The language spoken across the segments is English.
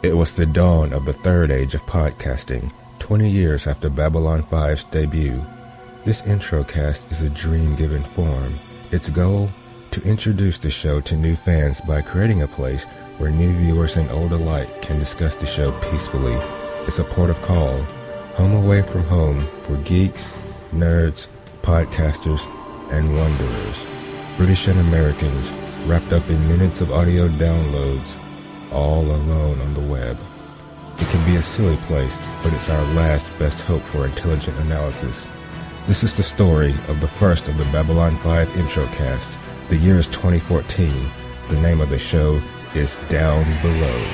It was the dawn of the third age of podcasting, 20 years after Babylon 5's debut. This intro cast is a dream given form. Its goal? To introduce the show to new fans by creating a place where new viewers and old alike can discuss the show peacefully. It's a port of call, home away from home for geeks, nerds, podcasters, and wanderers. British and Americans wrapped up in minutes of audio downloads, all alone on the web. It can be a silly place, but it's our last best hope for intelligent analysis. This is the story of the first of the Babylon 5 intro cast. The year is 2014. The name of the show is Down Below.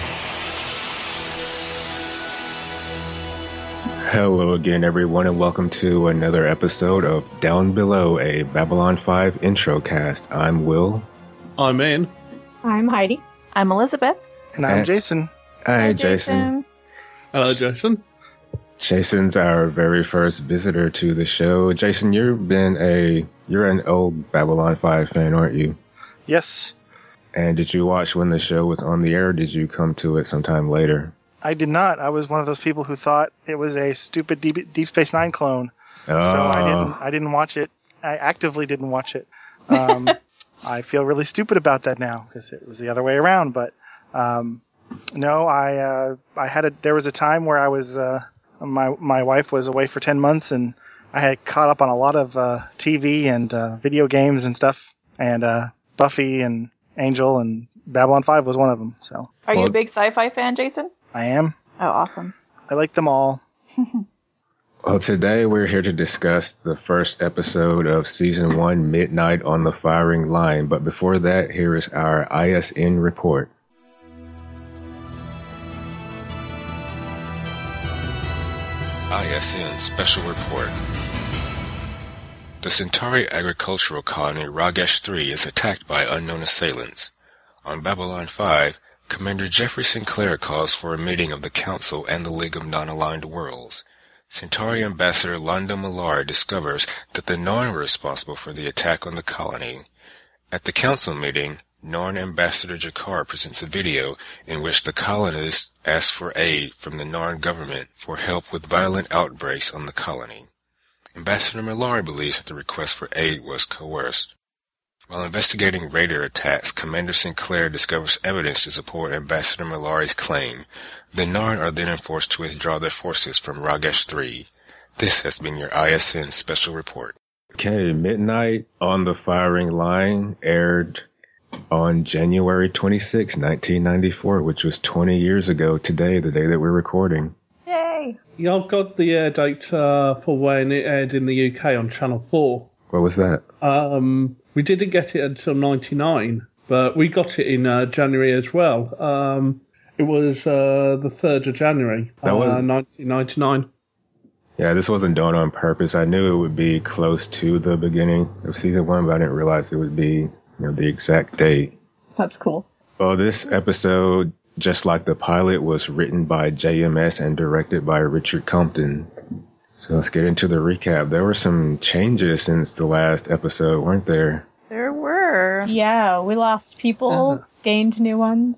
Hello again, everyone, and welcome to another episode of Down Below, a Babylon 5 intro cast. I'm Will. I'm in. I'm Heidi. I'm Elizabeth. And I'm And- Jason. Hi, Jason. Hello, Jason. Jason's our very first visitor to the show. Jason, you've been a you're an old Babylon 5 fan, aren't you? Yes, And did you watch when the show was on the air? Or did you come to it sometime later? I did not. I was one of those people who thought it was a stupid Deep, Deep Space Nine clone, Oh, so I didn't. I didn't watch it. I actively didn't watch it. Um, I feel really stupid about that now because it was the other way around. But um, no, I uh, I had a. There was a time where I was uh, my my wife was away for ten months and I had caught up on a lot of uh, TV and uh, video games and stuff. And uh, Buffy and Angel and Babylon Five was one of them. So Are you a big sci-fi fan, Jason? I am. Oh, awesome. I like them all. Well, today we're here to discuss the first episode of season one, Midnight on the Firing Line. But before that, here is our ISN report. ISN Special Report. The Centauri agricultural colony Ragesh 3 is attacked by unknown assailants. On Babylon 5, Commander Jeffrey Sinclair calls for a meeting of the Council and the League of Non-Aligned Worlds. Centauri Ambassador Londo Mollari discovers that the Narn were responsible for the attack on the colony. At the council meeting, Narn Ambassador G'Kar presents a video in which the colonists ask for aid from the Narn government for help with violent outbreaks on the colony. Ambassador Mollari believes that the request for aid was coerced. While investigating raider attacks, Commander Sinclair discovers evidence to support Ambassador Mollari's claim. The Narn are then enforced to withdraw their forces from Ragesh 3. This has been your ISN special report. Okay, Midnight on the Firing Line aired on January 26, 1994, which was 20 years ago today, the day that we're recording. Yay! Yeah, I've got the air date uh, for when it aired in the UK on Channel 4. What was that? Um, we didn't get it until 99, but we got it in uh, January as well. Um, it was uh, the 3rd of January, That uh, was- 1999. Yeah, this wasn't done on purpose. I knew it would be close to the beginning of season one, but I didn't realize it would be, you know, the exact date. That's cool. Well, this episode, just like the pilot, was written by JMS and directed by Richard Compton. So let's get into the recap. There were some changes since the last episode, weren't there? There were. Yeah, we lost people, Uh-huh. gained new ones.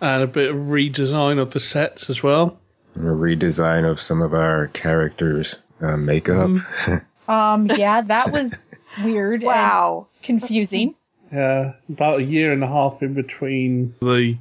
And a bit of redesign of the sets as well. A redesign of some of our characters' uh, makeup. Um, yeah, that was weird Wow. and confusing. Yeah, about a year and a half in between the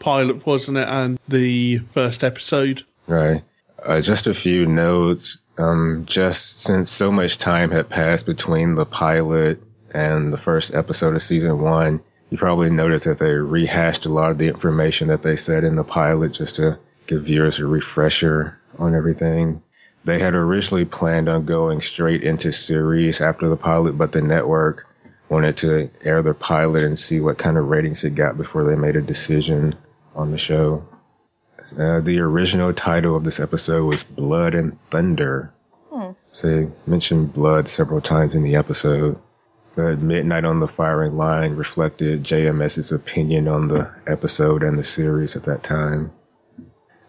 pilot, wasn't it, and the first episode. Right. Uh, just a few notes. Um, just since so much time had passed between the pilot and the first episode of season one, you probably noticed that they rehashed a lot of the information that they said in the pilot just to give viewers a refresher on everything. They had originally planned on going straight into series after the pilot, but the network wanted to air their pilot and see what kind of ratings it got before they made a decision on the show. Uh, the original title of this episode was Blood and Thunder. So they mentioned blood several times in the episode. But Midnight on the Firing Line reflected JMS's opinion on the episode and the series at that time.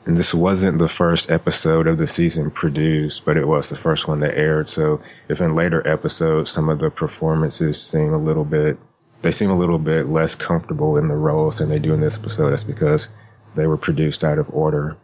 And this wasn't the first episode of the season produced, but it was the first one that aired. So if in later episodes some of the performances seem a little bit, they seem a little bit less comfortable in the roles than they do in this episode, that's because they were produced out of order.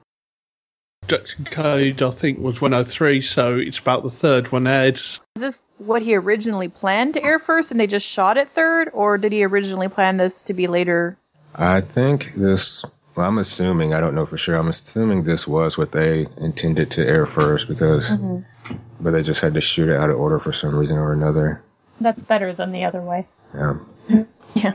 Dutch Code, I think, was 103, so it's about the third one aired. Is this what he originally planned to air first and they just shot it third? Or did he originally plan this to be later? I think this, well, I'm assuming, I don't know for sure, I'm assuming this was what they intended to air first because, mm-hmm. but they just had to shoot it out of order for some reason or another. That's better than the other way. Yeah. Yeah.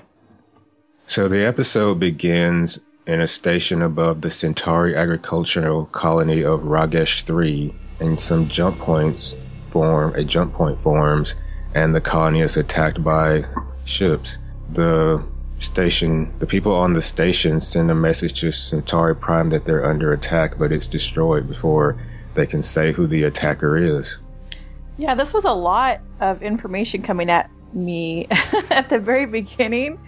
So the episode begins in a station above the Centauri agricultural colony of Ragesh 3, and some jump points form, a jump point forms, and the colony is attacked by ships. The station, the people on the station send a message to Centauri Prime that they're under attack, but it's destroyed before they can say who the attacker is. Yeah, this was a lot of information coming at me at the very beginning.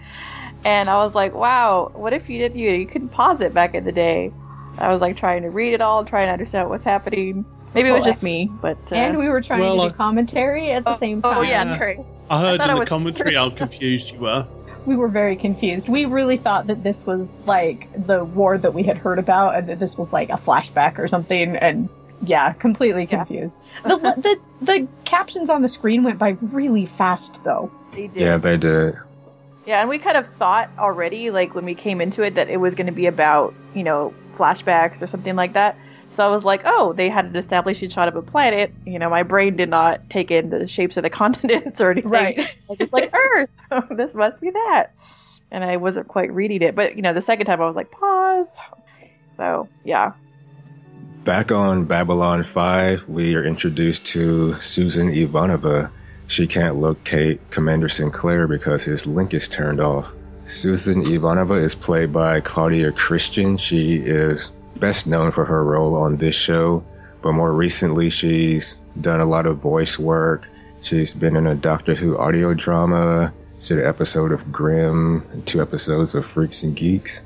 And I was like, wow, what if you did you you couldn't pause it back in the day? I was like trying to read it all, trying to understand what's happening. Maybe it was just me, but uh, and we were trying Well, to uh, do commentary at the oh, same time. oh yeah, Yeah. I heard thought in the was- commentary how confused you were. We were very confused. We really thought that this was like the war that we had heard about, and that this was like a flashback or something. And yeah, completely confused. The, the the captions on the screen went by really fast, though. They did. Yeah, they did. Yeah, and we kind of thought already, like when we came into it, that it was going to be about, you know, flashbacks or something like that. So I was like, oh, they had an established shot of a planet. You know, my brain did not take in the shapes of the continents or anything. Right. I was just like, Earth. this must be that. And I wasn't quite reading it. But, you know, the second time I was like, pause. So, yeah. Back on Babylon 5, we are introduced to Susan Ivanova. She can't locate Commander Sinclair because his link is turned off. Susan Ivanova is played by Claudia Christian. She is best known for her role on this show, but more recently she's done a lot of voice work. She's been in a Doctor Who audio drama. She did an episode of Grimm and two episodes of Freaks and Geeks.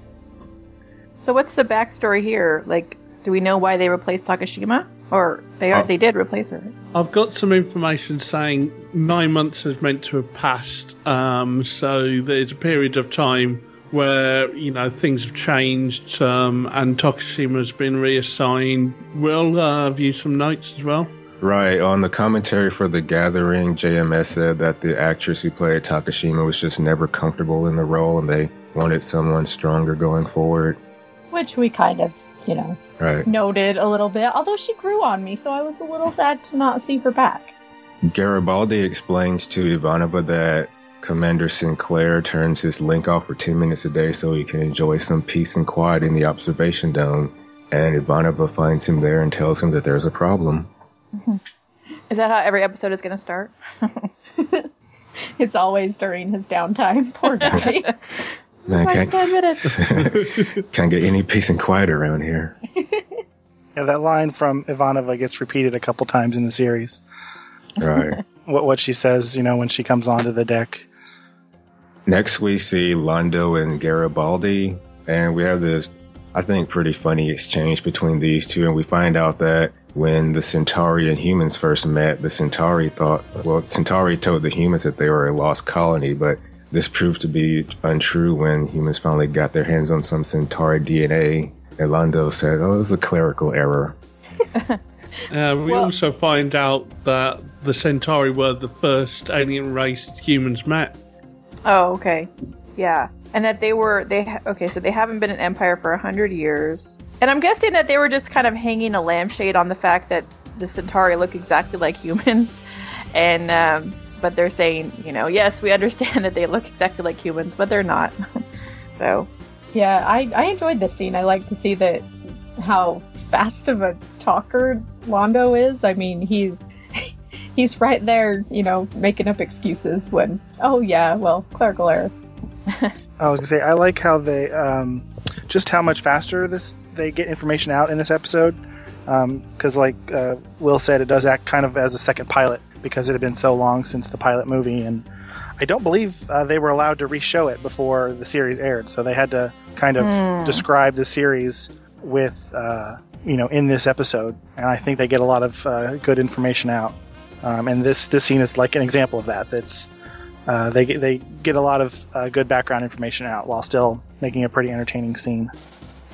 So what's the backstory here? Like, do we know why they replaced Takashima? Or they are, Oh. they did replace her. I've got some information saying nine months is meant to have passed, um, so there's a period of time where you know things have changed, um, and Takashima has been reassigned. We'll uh, view some notes as well. Right. On the commentary for The Gathering, JMS said that the actress who played Takashima was just never comfortable in the role and they wanted someone stronger going forward. Which we kind of, you know, Right. noted a little bit. Although she grew on me, so I was a little sad to not see her back. Garibaldi explains to Ivanova that Commander Sinclair turns his link off for 10 minutes a day so he can enjoy some peace and quiet in the observation dome. And Ivanova finds him there and tells him that there's a problem. Is that how every episode is going to start? It's always during his downtime. Poor guy. Man, can't, 10 minutes. can't get any peace and quiet around here. Yeah, that line from Ivanova gets repeated a couple times in the series. Right. What what she says, you know, when she comes onto the deck. Next, we see Londo and Garibaldi, and we have this, I think, pretty funny exchange between these two. And we find out that when the Centauri and humans first met, the Centauri thought, well, Centauri told the humans that they were a lost colony, but this proved to be untrue when humans finally got their hands on some Centauri DNA. And Londo said, oh, it was a clerical error. Uh, we Well- also find out that the Centauri were the first alien race humans met. Oh, okay. Yeah. And that they were, they, okay, so they haven't been an empire for a hundred years. And I'm guessing that they were just kind of hanging a lampshade on the fact that the Centauri look exactly like humans. And, um, but they're saying, you know, yes, we understand that they look exactly like humans, but they're not. so, yeah, I, I enjoyed this scene. I like to see that how fast of a talker Londo is. I mean, he's he's right there, you know, making up excuses when, oh yeah, well, clerical error. I was gonna say I like how they um, just how much faster this they get information out in this episode. Because like uh, Will said, it does act kind of as a second pilot because it had been so long since the pilot movie, and I don't believe uh, they were allowed to re-show it before the series aired, so they had to kind of Hmm. describe the series with uh, you know in this episode, and I think they get a lot of uh, good information out. Um, and this this scene is like an example of that. That's uh, they they get a lot of uh, good background information out while still making a pretty entertaining scene.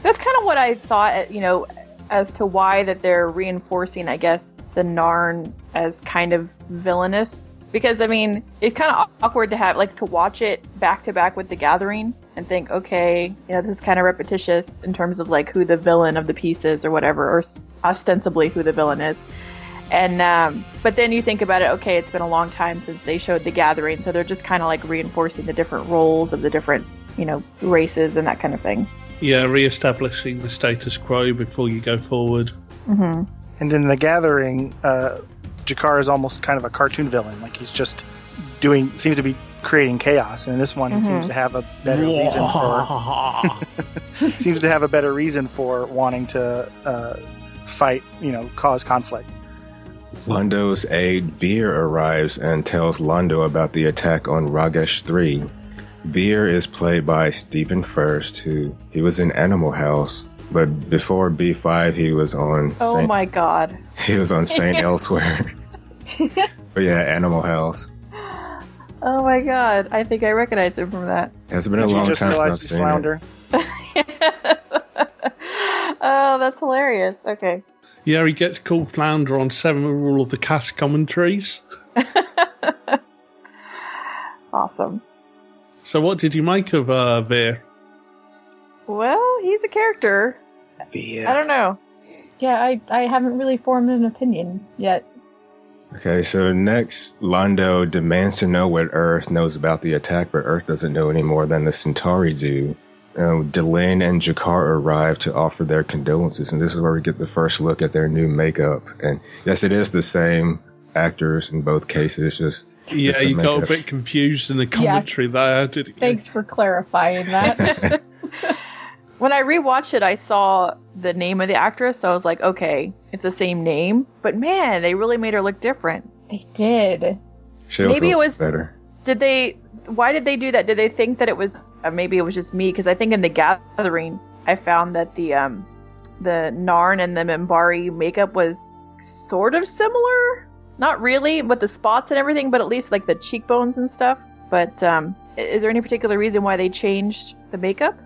That's kind of what I thought, you know, as to why that they're reinforcing, I guess, the Narn as kind of villainous. Because, I mean, it's kind of awkward to have, like, to watch it back to back with The Gathering and think, okay, you know, this is kind of repetitious in terms of, like, who the villain of the piece is or whatever, or ostensibly who the villain is. And, um, but then you think about it, okay, it's been a long time since they showed The Gathering, so they're just kind of, like, reinforcing the different roles of the different, you know, races and that kind of thing. Yeah, re-establishing the status quo before you go forward. Mm-hmm. And in the Gathering, uh, G'Kar is almost kind of a cartoon villain. Like he's just doing, seems to be creating chaos. And in this one, he seems to have a better reason for seems to have a better reason for wanting to uh, fight. You know, cause conflict. Londo's aide Veer arrives and tells Londo about the attack on Ragesh 3. Veer is played by Stephen Furst, who he was in Animal House, but before B5 he was on Oh Saint, my god. he was on Saint Elsewhere. but yeah, Animal House. Oh my god. I think I recognize him from that. It's been a Did you long time since I've seen Flounder? oh, that's hilarious. Okay. Yeah, he gets called Flounder on several of the cast commentaries. Awesome. So, what did you make of uh, Veer? Well, he's a character. Veer. I don't know. Yeah, I, I haven't really formed an opinion yet. Okay, so next, Londo demands to know what Earth knows about the attack, but Earth doesn't know any more than the Centauri do. Uh, Delenn and G'Kar arrive to offer their condolences, and this is where we get the first look at their new makeup. And yes, it is the same actors in both cases, just Yeah, different you got a bit confused in the commentary there, didn't? Thanks for clarifying that. When I rewatched it, I saw the name of the actress, so I was like, okay, it's the same name. But man, they really made her look different. they did. She Maybe it was- better. Did they? Why did they do that? Did they think that it was? Uh, maybe it was just me because I think in the gathering I found that the um the Narn and the Minbari makeup was sort of similar. Not really with the spots and everything, but at least like the cheekbones and stuff. But um, is there any particular reason why they changed the makeup?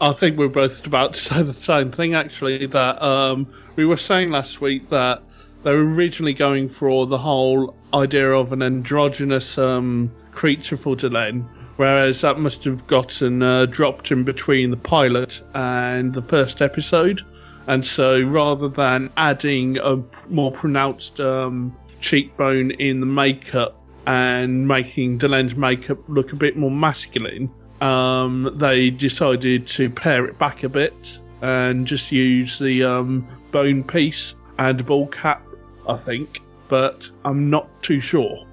I think we're both about to say the same thing, actually. That um, we were saying last week that they were originally going for the whole idea of an androgynous um, creature for Delenn, whereas that must have gotten uh, dropped in between the pilot and the first episode. And so rather than adding a more pronounced um, cheekbone in the makeup and making Delenn's makeup look a bit more masculine, um, they decided to pare it back a bit and just use the um, bone piece and ball cap, I think. But I'm not too sure.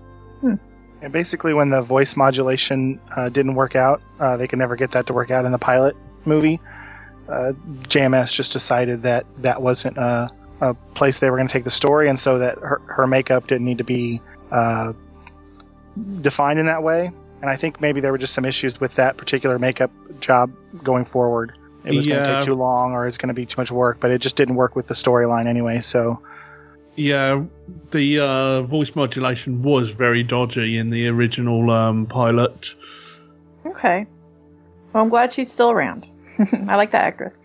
And basically, when the voice modulation uh, didn't work out, uh, they could never get that to work out in the pilot movie. Uh, JMS just decided that that wasn't a, a place they were going to take the story, and so that her, her makeup didn't need to be uh, defined in that way. And I think maybe there were just some issues with that particular makeup job going forward. It was going to take too long, or it's going to be too much work, but it just didn't work with the storyline anyway. So Yeah, the uh, voice modulation was very dodgy in the original um, pilot. Okay. Well, I'm glad she's still around. I like that actress.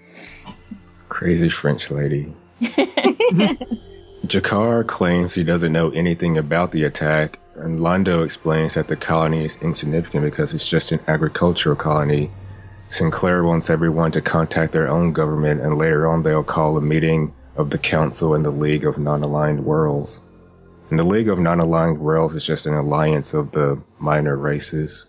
Crazy French lady. G'Kar claims he doesn't know anything about the attack, and Londo explains that the colony is insignificant because it's just an agricultural colony. Sinclair wants everyone to contact their own government, and later on they'll call a meeting of the Council and the League of Non-Aligned Worlds. And the League of Non-Aligned Worlds is just an alliance of the minor races.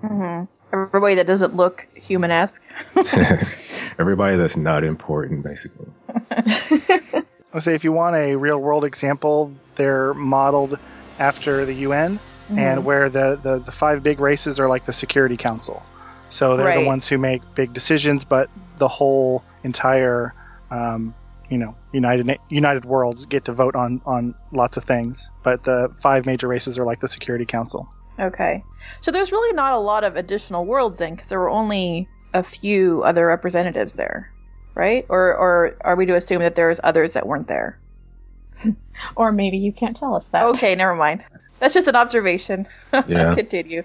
hmm Everybody that doesn't look human-esque. Everybody that's not important, basically. I'll say if you want a real world example, they're modeled after the UN Mm-hmm. and where the, the, the five big races are like the Security Council. So they're Right. the ones who make big decisions, but the whole entire, um, you know, United United Worlds get to vote on, on lots of things. But the five major races are like the Security Council. Okay. So there's really not a lot of additional worlds then, because there were only a few other representatives there, right? Or or are we to assume that there's others that weren't there? Or maybe you can't tell us that. Okay, never mind. That's just an observation. Yeah. Continue.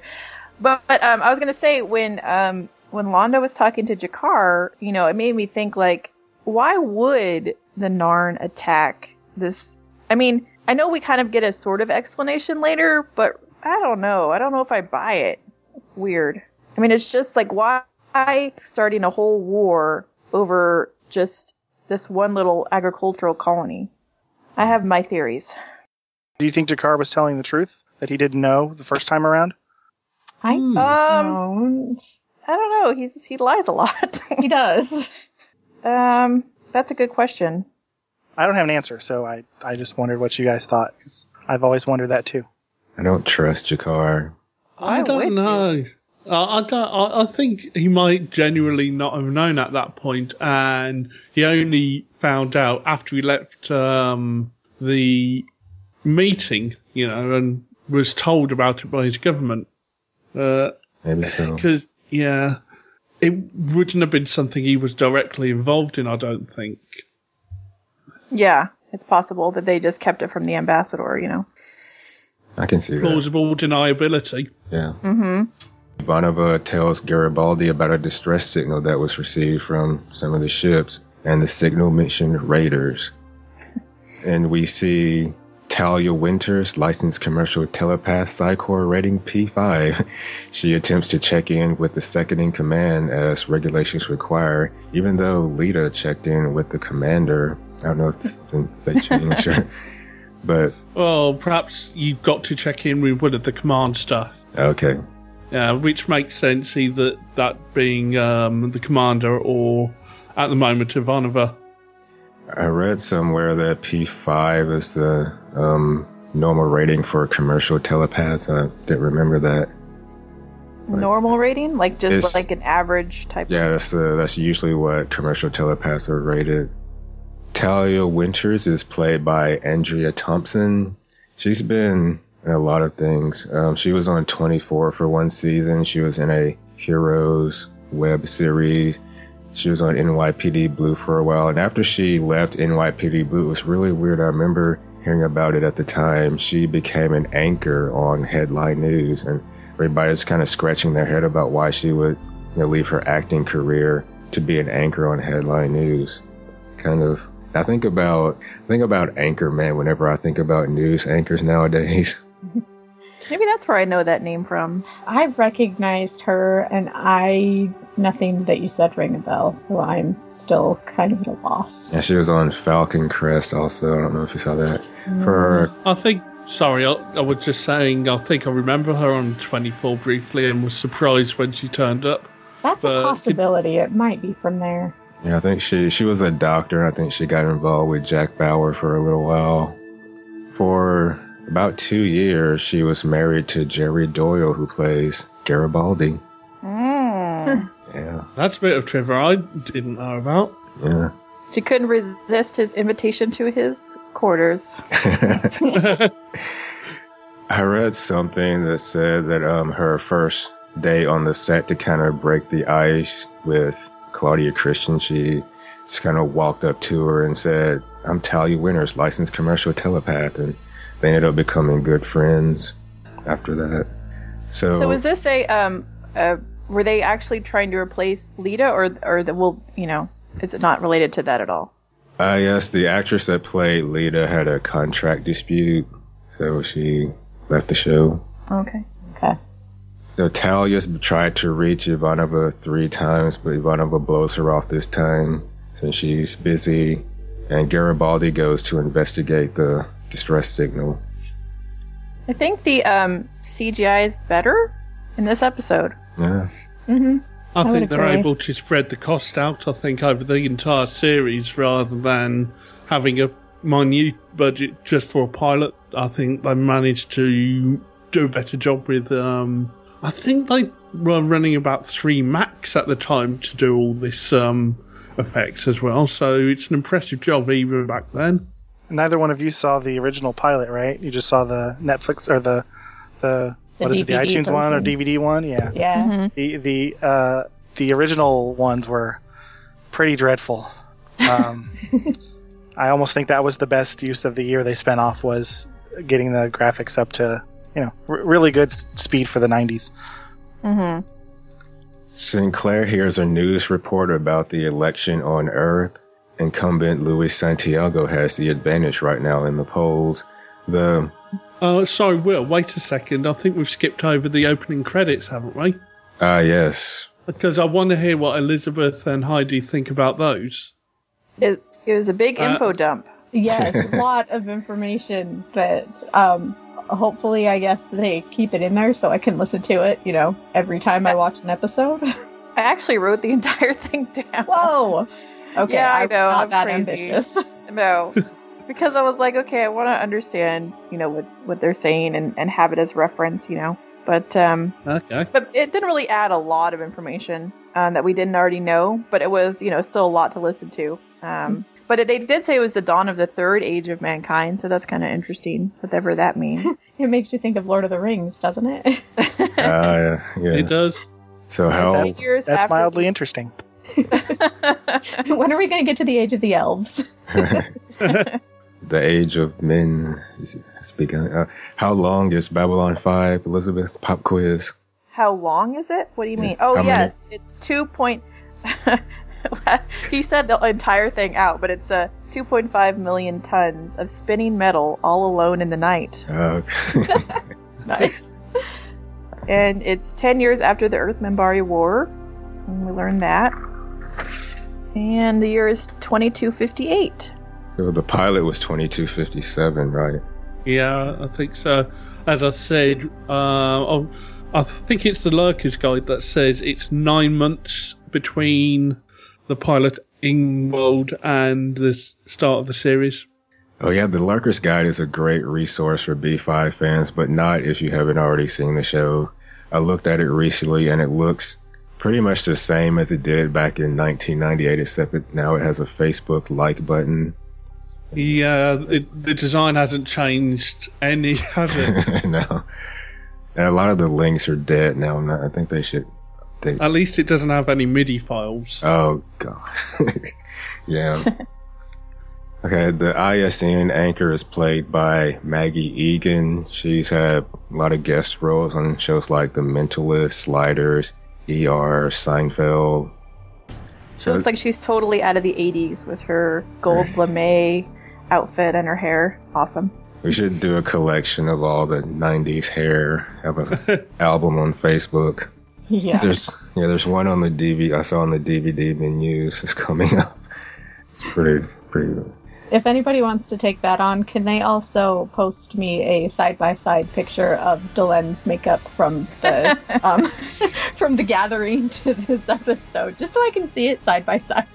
But, but um, I was going to say when um, when Londo was talking to G'Kar, you know, it made me think like, why would the Narn attack this? I mean, I know we kind of get a sort of explanation later, but I don't know. I don't know if I buy it. It's weird. I mean, it's just like why starting a whole war over just this one little agricultural colony? I have my theories. Do you think G'Kar was telling the truth that he didn't know the first time around? I Hmm. Um, don't. I don't know. He's he lies a lot. He does. um, that's a good question. I don't have an answer, so I, I just wondered what you guys thought. I've always wondered that too. I don't trust G'Kar. Why I don't know. I, I don't. I, I think he might genuinely not have known at that point, and he only found out after he left um, the meeting, you know, and was told about it by his government. Because Maybe so. Because yeah, it wouldn't have been something he was directly involved in. I don't think. Yeah, it's possible that they just kept it from the ambassador. You know. I can see that. Plausible deniability. Yeah. Mm-hmm. Ivanova tells Garibaldi about a distress signal that was received from some of the ships, and the signal mentioned raiders. And we see Talia Winters, licensed commercial telepath Psi Corps rating P5. She attempts to check in with the second in command as regulations require, even though Lyta checked in with the commander. I don't know if they changed her. But, Well, perhaps you've got to check in with one of the command staff. okay. Yeah, which makes sense either that being um, the commander or at the moment Ivanova. I read somewhere that P5 is the um, normal rating for commercial telepaths. I didn't remember that. Normal rating, like just like an average type. Yeah, that's the that's usually what commercial telepaths are rated. Talia Winters is played by Andrea Thompson. She's been in a lot of things. Um, she was on 24 for one season. She was in a Heroes web series. She was on NYPD Blue for a while, and after she left NYPD Blue, it was really weird. I remember hearing about it at the time. She became an anchor on headline news, and everybody's kind of scratching their head about why she would you know, leave her acting career to be an anchor on headline news. Kind of. I think about I think about anchor man whenever I think about news anchors nowadays. Maybe that's where I know that name from. I recognized her, and I nothing that you said rang a bell, so I'm still kind of at a loss. Yeah, she was on Falcon Crest also. I don't know if you saw that. Mm. For I think, sorry, I, I was just saying, I think I remember her on 24 briefly and was surprised when she turned up. That's But- a possibility. It might be from there. yeah, I think she she was a doctor. I think she got involved with Jack Bauer for a little while. For about two years, she was married to Jerry Doyle, who plays Garibaldi. Mm. Yeah, That's a bit of trivia I didn't know about. yeah. she couldn't resist his invitation to his quarters. I read something that said that um her first day on the set to kind of break the ice with Claudia Christian, she just kind of walked up to her and said, "I'm Talia Winters, licensed commercial telepath," and they ended up becoming good friends after that. So, So is this a um uh were they actually trying to replace Lyta or or the well you know is it not related to that at all? uh, yes, the actress that played Lyta had a contract dispute, so she left the show. Okay. Okay. So Talia's tried to reach Ivanova three times, but Ivanova blows her off this time since she's busy. And Garibaldi goes to investigate the distress signal. I think the um CGI is better in this episode. Yeah. Mm-hmm. I, would think they're agree. able to spread the cost out, I think, over the entire series rather than having a minute budget just for a pilot. I think they managed to do a better job with. Um, I think they were running about three max at the time to do all this um, effects as well. So it's an impressive job even back then. Neither one of you saw the original pilot, right? You just saw the Netflix or the the, The what is it, the DVD iTunes one or. DVD one? Yeah. Yeah. Mm-hmm. The the uh, the original ones were pretty dreadful. Um, I almost think that was the best use of the year they spent off was getting the graphics up to you know r- really good speed for the 90s. Mm-hmm. Sinclair hears a news report about the election on Earth. Incumbent Luis Santiago has the advantage right now in the polls. The Oh, sorry, Will. Wait a second. I think we've skipped over the opening credits, haven't we? ah yes, Because I want to hear what Elizabeth and Heidi think about those. It, it was a big Uh, info dump. Yes, a lot of information, but um, hopefully, I guess they keep it in there so I can listen to it. You know, every time I watch an episode. I actually wrote the entire thing down. Whoa. Okay, Yeah, I I'm know, Not I'm that crazy. ambitious. No. because I was like, okay, I want to understand, you know, what, what they're saying and, and have it as reference, you know. But um, Okay. but it didn't really add a lot of information um, that we didn't already know. But it was, you know, still a lot to listen to. Um, but it, they did say it was the dawn of the third age of mankind, so that's kind of interesting, whatever that means. it makes you think of Lord of the Rings, doesn't it? uh, yeah. It does. So how Eight years That's after- mildly interesting. when are we going to get to the age of the elves? the age of men is, has begun. Uh, how long is Babylon Five, Elizabeth? Pop quiz. How long is it? What do you Yeah. mean? Oh, How many- yes, it's two point. he said the entire thing out, but it's a 2.5 million tons of spinning metal all alone in the night, Uh, Nice. and it's 10 years after the Earth Minbari War. We learned that, and the year is 2258. the pilot was twenty two fifty seven, right? Yeah, I think so. As I said, uh, oh, I think it's the Lurker's Guide that says it's nine months between the pilot Ingwald and the start of the series. Oh yeah, the Lurker's Guide is a great resource for B5 fans, but not if you haven't already seen the show. I looked at it recently and it looks pretty much the same as it did back in 1998, except it, now it has a Facebook like button. Yeah, it, the design hasn't changed any, has it? no. And a lot of the links are dead now. Not- I think they should. They, At least it doesn't have any MIDI files. oh god. yeah. Okay, the ISN anchor is played by Maggie Egan. She's had a lot of guest roles on shows like The Mentalist, Sliders, ER, Seinfeld. She looks like she's totally out of the 80s with her gold lame outfit and her hair. Awesome. We should do a collection of all the '90s hair. Have an album on Facebook. Yeah. There's yeah, there's one on the DVD. I saw on the DVD menus. It's coming up. It's pretty pretty. Good. If anybody wants to take that on, can they also post me a side by side picture of Delenn's makeup from the um, from the gathering to this episode, just so I can see it side by side?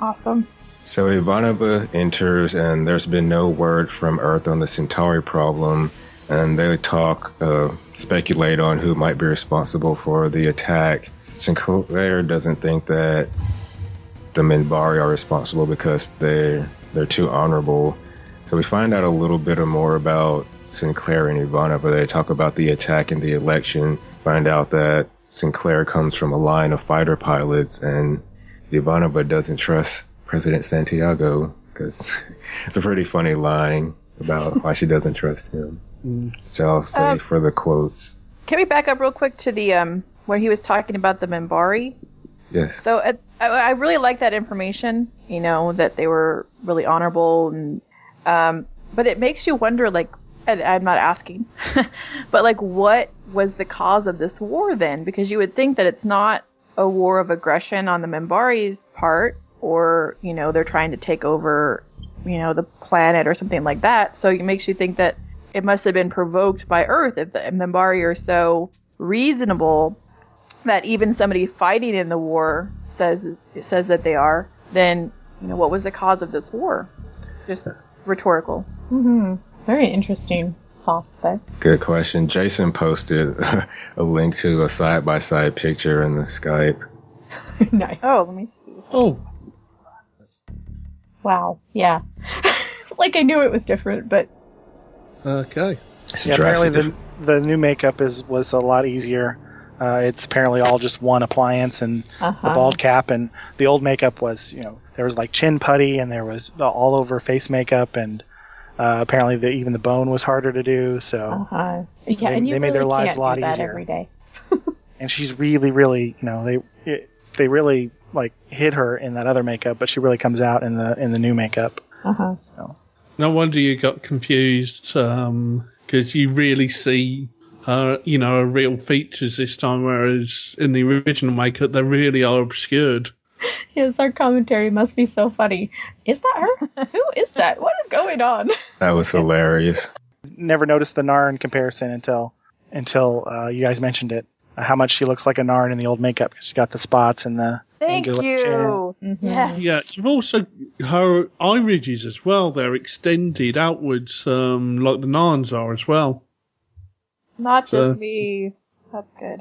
Awesome. So Ivanova enters, and there's been no word from Earth on the Centauri problem, and they talk, uh, speculate on who might be responsible for the attack. Sinclair doesn't think that the Minbari are responsible because they're they're too honorable. So we find out a little bit more about Sinclair and Ivanova. They talk about the attack and the election. Find out that Sinclair comes from a line of fighter pilots, and Ivanova doesn't trust President Santiago because it's a pretty funny line about why she doesn't trust him. Which I'll say Um, for the quotes. Can we back up real quick to the um where he was talking about the Minbari? Yes. So uh, I, I really like that information. You know that they were really honorable, and um, but it makes you wonder, like, I'm not asking, but like, what was the cause of this war then? Because you would think that it's not a war of aggression on the Minbari's part, or you know they're trying to take over, you know, the planet or something like that. So it makes you think that it must have been provoked by Earth if the Minbari are so reasonable that even somebody fighting in the war says says that they are, then you know what was the cause of this war? Just rhetorical. hmm Very interesting prospect. Good question. Jason posted a link to a side by side picture in the Skype. nice. Oh, let me see. Oh, Wow. Yeah. like I knew it was different, but okay. It's Yeah, apparently drastic. the the new makeup is was a lot easier. Uh, it's apparently all just one appliance and uh-huh. the bald cap, and the old makeup was you know there was like chin putty and there was all over face makeup, and uh, apparently the, even the bone was harder to do. So Uh-huh. Yeah, They- and you they made their lives a lot easier. every day. and she's really, really, you know, they it, they really like hid her in that other makeup, but she really comes out in the in the new makeup. Uh huh. No wonder you got confused, because you really see, uh, you know, her real features this time, whereas in the original makeup they really are obscured. Yes, our commentary must be so funny. Is that her? Who is that? What is going on? That was hilarious. Never noticed the Narn comparison until until uh, you guys mentioned it. How much she looks like a Narn in the old makeup because she got the spots and the Thank angular you. chin. Mhm. Yes. Yeah, you've also her eye ridges as well. They're extended outwards, um, like the Narns are as well. Not just Uh, me. That's good.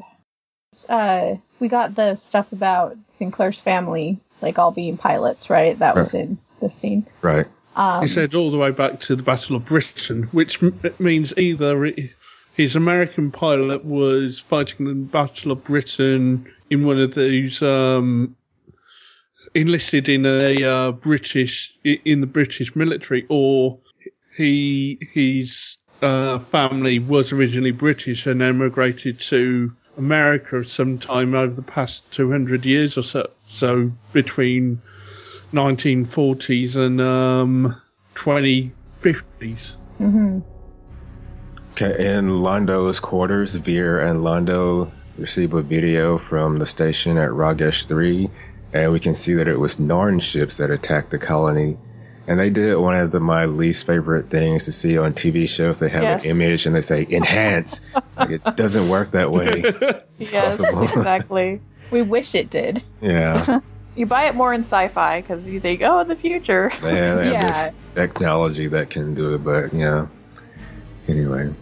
Uh, we got the stuff about Sinclair's family, like all being pilots, right? That was in the scene. Right. Um, He said all the way back to the Battle of Britain, which m- means either i- his American pilot was fighting in the Battle of Britain in one of those um, enlisted in a uh, British in the British military, or he his uh, family was originally British and emigrated to America sometime over the past 200 years or so. So between 1940s and um, 2050s. mhm. Okay, in Londo's quarters, Veer and Londo receive a video from the station at Ragesh 3, and we can see that it was Narn ships that attacked the colony. And they did one of the, my least favorite things to see on TV shows. They have Yes. an image and they say enhance. like it doesn't work that way. Yes, exactly. We wish it did. Yeah, You buy it more in sci-fi because you think, oh, in the future. have, they have Yeah. this technology that can do it, but yeah. Anyway,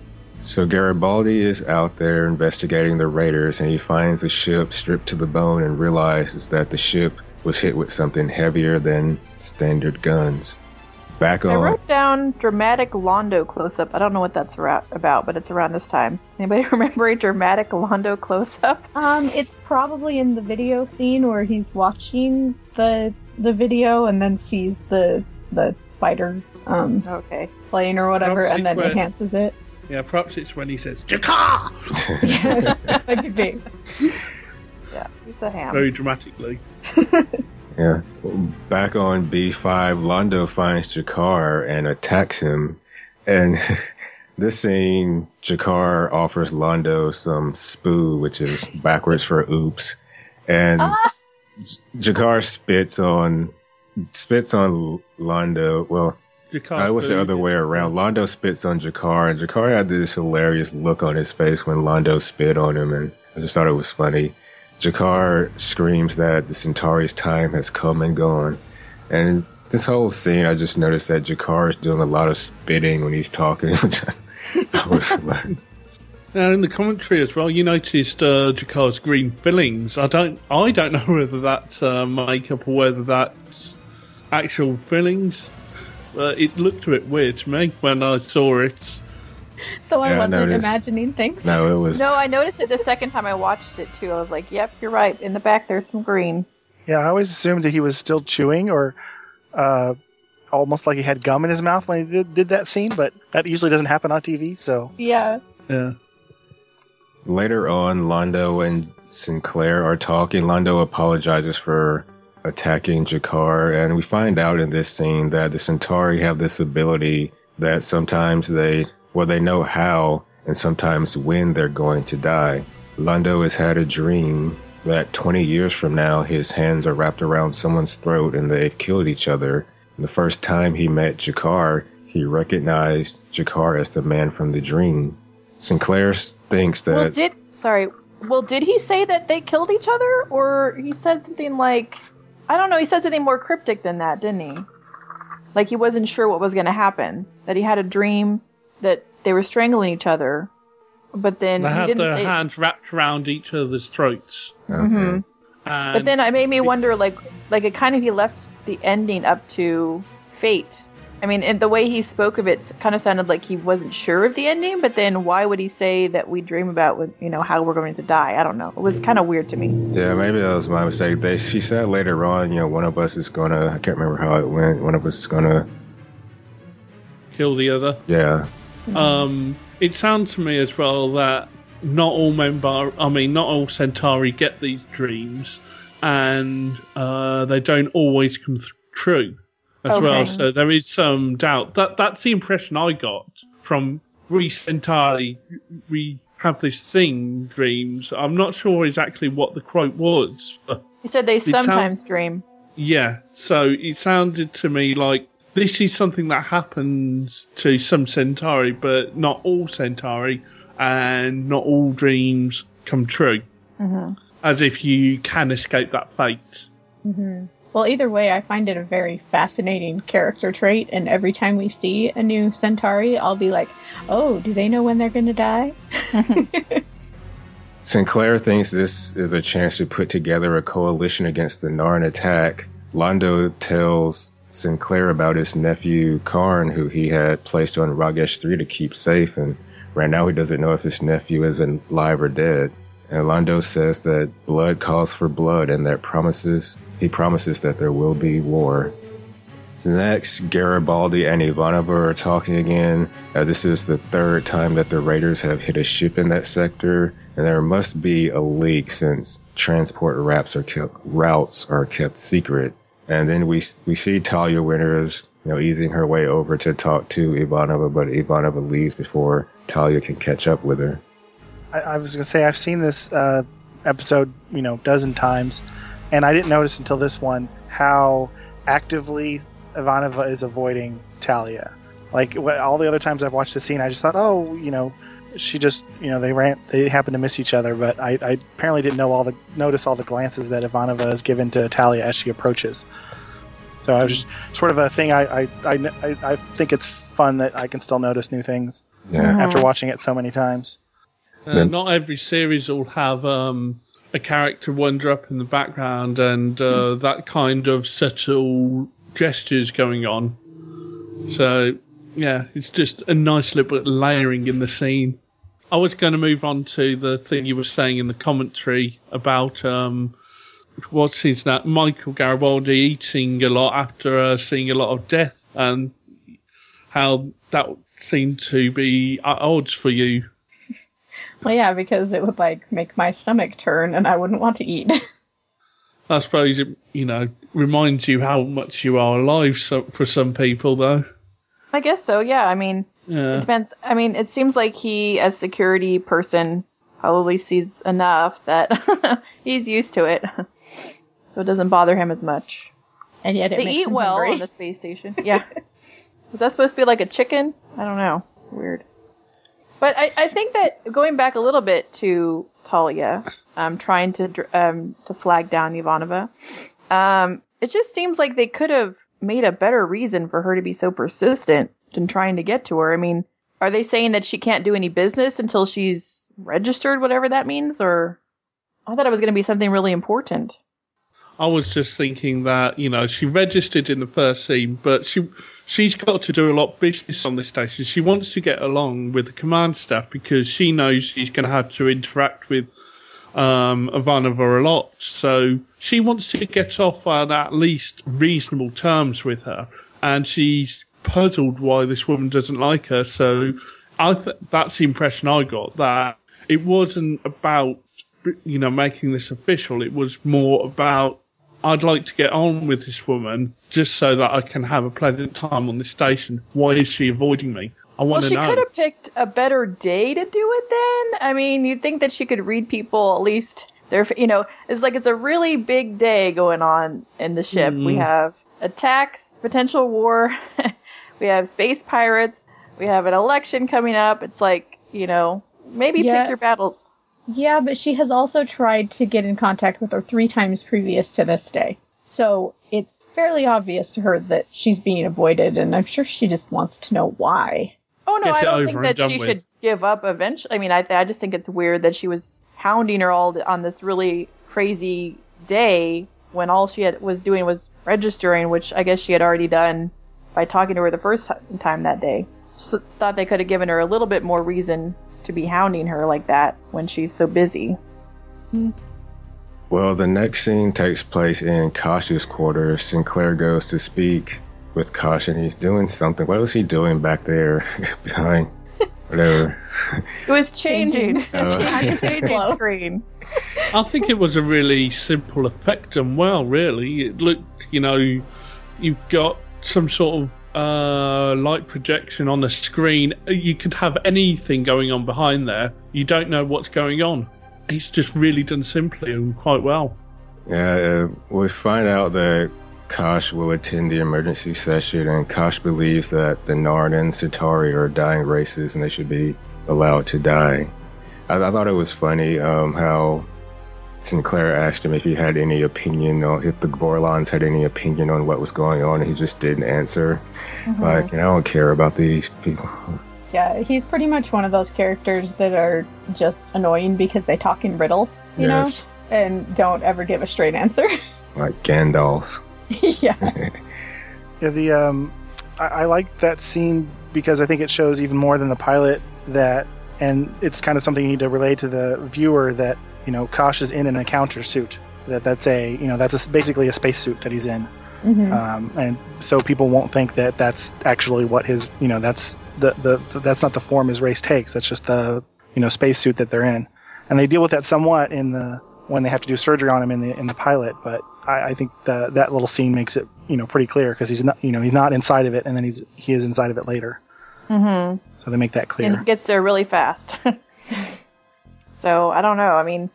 so Garibaldi is out there investigating the raiders, and he finds the ship stripped to the bone and realizes that the ship was hit with something heavier than standard guns. Back on. I wrote down dramatic Londo close-up. I don't know what that's about, but it's around this time. Anybody remember a dramatic Londo close-up? Um, it's probably in the video scene where he's watching the the video and then sees the the fighter um Okay. plane or whatever, Perhaps and then it went- enhances it. Yeah, perhaps it's when he says G'Kar Yes, that could be. Yeah, he's a ham. very dramatically. yeah, back on B5, Londo finds G'Kar and attacks him, and this scene, G'Kar offers Londo some spoo, which is backwards for oops, and Ah. G'Kar spits on spits on Londo. Well, G'Kar I was the other way around. Londo spits on G'Kar, and G'Kar had this hilarious look on his face when Londo spit on him, and I just thought it was funny. G'Kar screams that the Centauri's time has come and gone, and this whole scene, I just noticed that G'Kar is doing a lot of spitting when he's talking. which I was like, Now in the commentary as well, you noticed uh, G'Kar's green fillings. I don't, I don't know whether that's uh, makeup or whether that's actual fillings. Uh, it looked a bit weird to me when I saw it. So I Yeah, wasn't noticed. imagining things. no, it was No, I noticed it the second time I watched it too. I was like, "Yep, you're right. In the back, there's some green." Yeah, I always assumed that he was still chewing or uh, almost like he had gum in his mouth when he did, did that scene, but that usually doesn't happen on TV. So Yeah. Yeah. Later on, Londo and Sinclair are talking. Londo apologizes for attacking G'Kar, and we find out in this scene that the Centauri have this ability that sometimes they, well, they know how and sometimes when they're going to die. Londo has had a dream that 20 years from now, his hands are wrapped around someone's throat and they've killed each other. And the first time he met G'Kar, he recognized G'Kar as the man from the dream. Sinclair thinks that. Well, did sorry. Well, did he say that they killed each other, or he said something like, I don't know. He said something more cryptic than that, didn't he? Like he wasn't sure what was going to happen. That he had a dream that they were strangling each other, but then They he had didn't their say. hands wrapped around each other's throats. Okay. Mhm. And But then it made me wonder, like, like it kind of he left the ending up to fate. I mean, and the way he spoke of it kind of sounded like he wasn't sure of the ending. But then, why would he say that we dream about, with, you know, how we're going to die? I don't know. It was kind of weird to me. Yeah, maybe that was my mistake. They, she said later on, you know, one of us is gonna. I can't remember how it went. One of us is gonna. kill the other. Yeah, Um, it sounds to me as well that not all member, I mean, not all Centauri get these dreams, and uh, they don't always come th- true as Okay. well. So there is some doubt. That that's the impression I got from we Centauri. We have this thing, dreams. I'm not sure exactly what the quote was, but You said they sound- sometimes dream. yeah. So it sounded to me like this is something that happens to some Centauri, but not all Centauri, and not all dreams come true. hmm As if you can escape that fate. hmm Well, either way, I find it a very fascinating character trait, and every time we see a new Centauri, I'll be like, oh, do they know when they're gonna die? Sinclair thinks this is a chance to put together a coalition against the Narn attack. Londo tells Sinclair about his nephew Karn, who he had placed on Ragesh 3 to keep safe, and right now he doesn't know if his nephew is alive or dead. And Londo says that blood calls for blood, and that promises he promises that there will be war. Next, Garibaldi and Ivanova are talking again. Uh, this is the third time that the raiders have hit a ship in that sector, and there must be a leak since transport are kept, routes are kept secret. And then we we see Talia Winters, you know, easing her way over to talk to Ivanova, but Ivanova leaves before Talia can catch up with her. I, I was gonna say I've seen this uh, episode, you know, dozen times, and I didn't notice until this one how actively Ivanova is avoiding Talia. Like all the other times I've watched the scene, I just thought, oh, you know, she just, you know, they ran, they happen to miss each other. But I, I apparently didn't know all the notice all the glances that Ivanova has given to Talia as she approaches. So I was just sort of a thing. I, I, I, I- I think it's fun that I can still notice new things Yeah. after watching it so many times. Uh, not every series will have um, a character wander up in the background and uh, that kind of subtle gestures going on. So, yeah, it's just a nice little bit of layering in the scene. I was going to move on to the thing you were saying in the commentary about um, what's his name, Michael Garibaldi eating a lot after uh, seeing a lot of death, and how that seemed to be at odds for you. Well, yeah, because it would like make my stomach turn, and I wouldn't want to eat. I suppose it, you know, reminds you how much you are alive so, for some people, though. I guess so. Yeah. I mean, it depends. I mean, it seems like he, as security person, probably sees enough that he's used to it, so it doesn't bother him as much. and yet it they makes eat him well hungry. on the space station. Yeah. Was that supposed to be like a chicken? I don't know. Weird. But I, I think that going back a little bit to Talia, um, trying to um, to flag down Ivanova, um, it just seems like they could have made a better reason for her to be so persistent in trying to get to her. I mean, are they saying that she can't do any business until she's registered, whatever that means, or I thought it was going to be something really important. I was just thinking that you know she registered in the first scene, but she she's got to do a lot of business on this station. She wants to get along with the command staff because she knows she's going to have to interact with um, a lot. So she wants to get off on at least reasonable terms with her, and she's puzzled why this woman doesn't like her. So I th- that's the impression I got that it wasn't about you know making this official. It was more about I'd like to get on with this woman just so that I can have a pleasant time on this station. Why is she avoiding me? I Well, want to she could have picked a better day to do it then. I mean, you'd think that she could read people at least their, you know, it's like it's a really big day going on in the ship. We Mhm. have attacks, potential war, we have space pirates, we have an election coming up. It's like, you know, maybe Yeah. pick your battles. Yeah, but she has also tried to get in contact with her three times previous to this day. So it's fairly obvious to her that she's being avoided, and I'm sure she just wants to know why. Oh no, Get I don't think that she with. should give up eventually. I mean, I I just think it's weird that she was hounding her all on this really crazy day when all she had was doing was registering, which I guess she had already done by talking to her the first time that day. Just thought they could have given her a little bit more reason to be hounding her like that when she's so busy. Hmm. Well, the next scene takes place in Kosh's quarters. Sinclair goes to speak with caution. he's doing something. What was he doing back there behind whatever. It was changing. Uh, It's changing screen. I think it was a really simple effect and well, really. It looked, you know, you've got some sort of uh, light projection on the screen. You could have anything going on behind there. You don't know what's going on. It's just really done simply and quite well. Yeah, uh, we find out that Kosh will attend the emergency session, and Kosh believes that the Narn and Centauri are dying races and they should be allowed to die. I, I thought it was funny um, how Sinclair asked him if he had any opinion on if the Vorlons had any opinion on what was going on, and he just didn't answer. Like, you know, I don't care about these people. Yeah, he's pretty much one of those characters that are just annoying because they talk in riddles, you yes, know, and don't ever give a straight answer. like Gandalf. yeah. Yeah, the um, I, I like that scene because I think it shows even more than the pilot that, and it's kind of something you need to relay to the viewer that you know Kosh is in an encounter suit. That that's a you know that's a, basically a spacesuit that he's in, Mm-hmm. um, and so people won't think that that's actually what his you know that's the, the that's not the form his race takes. That's just the you know spacesuit that they're in, and they deal with that somewhat in the when they have to do surgery on him in the in the pilot. But I, I think the, that little scene makes it you know pretty clear because he's not you know he's not inside of it, and then he's he is inside of it later. Mm-hmm. So they make that And clear. he gets there really fast. so I don't know. I mean,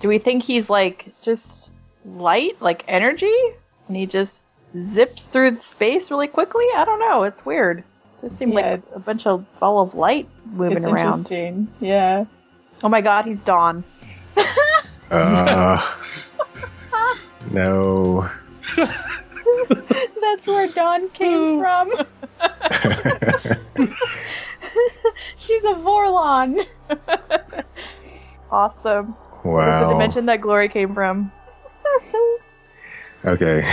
do we think he's like just light, like energy, and he just zips through the space really quickly? I don't know. It's weird. Just seemed Yeah. like a, a bunch of ball of light moving It's around. interesting. Yeah. Oh my God, he's Dawn. Uh, no. That's where Dawn came from. She's a Vorlon. Awesome. Wow. The dimension that glory came from. Okay.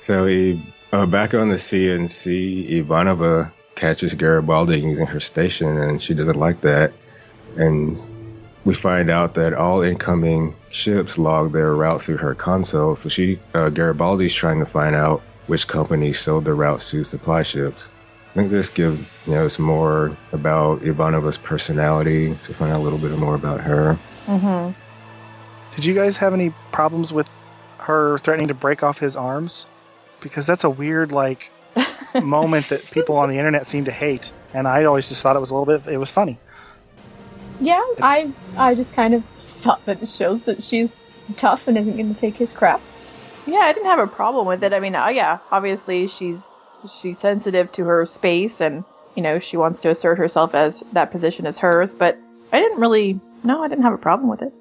so he uh, back on the CNC, Ivanova catches Garibaldi using her station, and she doesn't like that. And we find out that all incoming ships log their routes through her console. So she, uh, Garibaldi's trying to find out which companies sold the routes to supply ships. I think this gives you know us more about Ivanova's personality to find out a little bit more about her. Mm-hmm. Did you guys have any problems with her threatening to break off his arms? Because that's a weird like moment that people on the internet seem to hate, and I always just thought it was a little bit. It was funny. Yeah, I I just kind of thought that it shows that she's tough and isn't going to take his crap. Yeah, I didn't have a problem with it. I mean, uh, yeah, obviously she's she's sensitive to her space, and you know she wants to assert herself as that position is hers. But I didn't really, no, I didn't have a problem with it.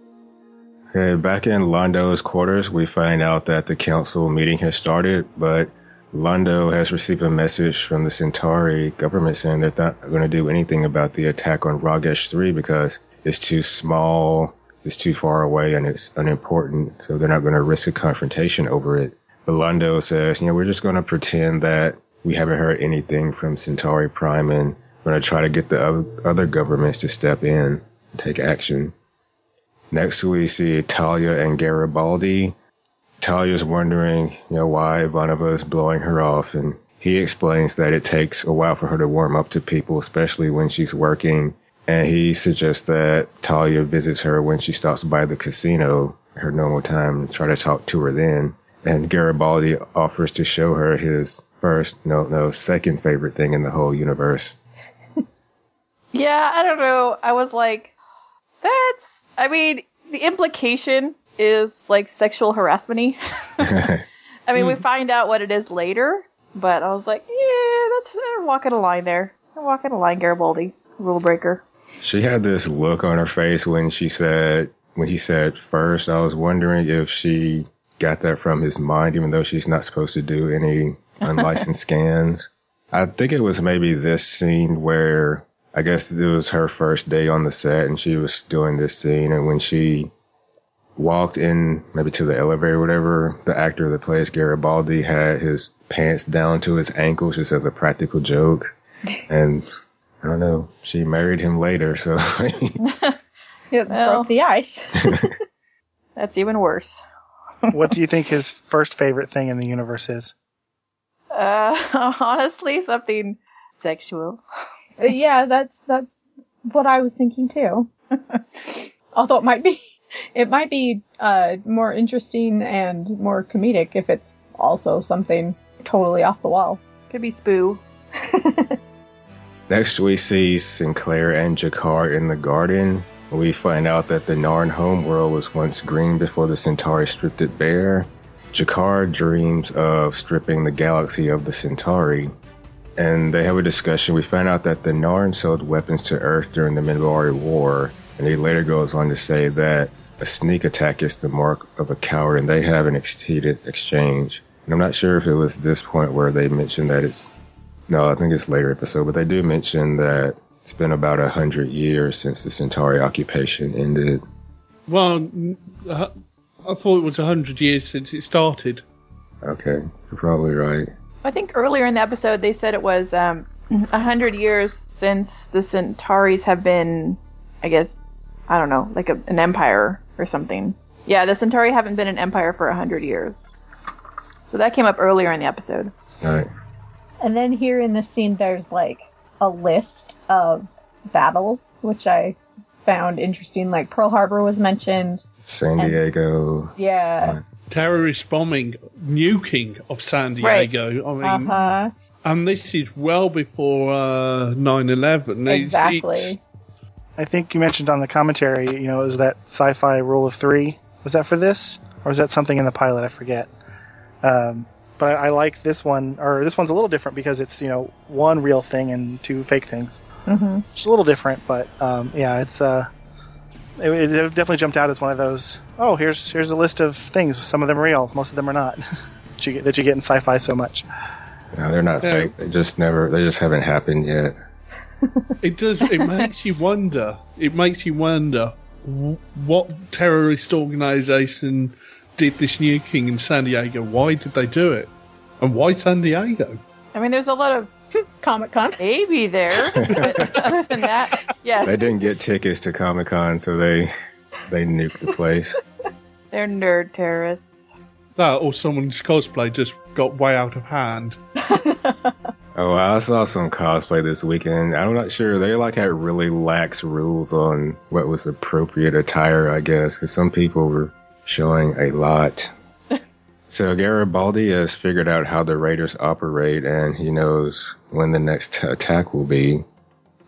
Okay, back in Londo's quarters, we find out that the council meeting has started, but Londo has received a message from the Centauri government saying they're not going to do anything about the attack on Ragesh 3 because it's too small, it's too far away, and it's unimportant, so they're not going to risk a confrontation over it. But Londo says, you know, we're just going to pretend that we haven't heard anything from Centauri Prime and we're going to try to get the other governments to step in and take action. Next, we see Talia and Garibaldi. Talia's wondering, you know, why Ivanova is blowing her off, and he explains that it takes a while for her to warm up to people, especially when she's working. And he suggests that Talia visits her when she stops by the casino, her normal time, and try to talk to her then. And Garibaldi offers to show her his first, no, no, second favorite thing in the whole universe. Yeah, I don't know. I was like, that's. I mean, the implication is like sexual harassment I mean, we hmm. find out what it is later, but I was like, yeah, that's they're walking a line there. They're walking a line, Garibaldi, rule breaker. She had this look on her face when she said, when he said first, I was wondering if she got that from his mind, even though she's not supposed to do any unlicensed scans. I think it was maybe this scene where I guess it was her first day on the set and she was doing this scene. And when she walked in maybe to the elevator or whatever, the actor that plays Garibaldi had his pants down to his ankles just as a practical joke. And I don't know, she married him later, so It Well. broke the ice. That's even worse. what do you think his first favorite thing in the universe is? Uh, honestly, something sexual. Yeah, that's that's what I was thinking too. Although it might be, it might be uh, more interesting and more comedic if it's also something totally off the wall. Could be Spoo. Next, we see Sinclair and G'Kar in the garden. We find out that the Narn homeworld was once green before the Centauri stripped it bare. G'Kar dreams of stripping the galaxy of the Centauri. And they have a discussion. We find out that the Narn sold weapons to Earth during the Minbari War. And he later goes on to say that a sneak attack is the mark of a coward, and they have an heated exchange. And I'm not sure if it was this point where they mentioned that it's no, I think it's later episode, but they do mention that it's been about a hundred years since the Centauri occupation ended. Well, uh, I thought it was a hundred years since it started. Okay, you're probably right. I think earlier in the episode they said it was um, a hundred years since the Centauris have been, I guess, I don't know, like a, an empire or something. Yeah, the Centauri haven't been an empire for a hundred years. So that came up earlier in the episode. All right. And then here in this scene, there's like a list of battles, which I found interesting. Like Pearl Harbor was mentioned. San And- Diego. Yeah. Terrorist bombing, nuking of San Right. Diego. I Uh mean, huh. and this is well before uh, 9/11. It's- Exactly. it's- I think you mentioned on the commentary, you know, is that sci-fi rule of three? Was that for this, or is that something in the pilot? I forget. Um, but I, I like this one, or this one's a little different because it's you know one real thing and two fake things. hmm It's a little different, but um, yeah, it's uh, it, it definitely jumped out as one of those. Oh, here's here's a list of things. Some of them are real, most of them are not. that you get that you get in sci-fi so much. No, they're not Yeah. fake. They just never. They just haven't happened yet. It does. It makes you wonder. It makes you wonder what terrorist organisation did this nuking in San Diego. Why did they do it? And why San Diego? I mean, there's a lot of Comic Con. baby there, but other than that, yes, They didn't get tickets to Comic Con, so they they nuked the place. they're nerd terrorists. That or someone's cosplay just got way out of hand. Oh, I saw some cosplay this weekend. I'm not sure. They like had really lax rules on what was appropriate attire, I guess, because some people were showing a lot. so Garibaldi has figured out how the Raiders operate, and he knows when the next attack will be.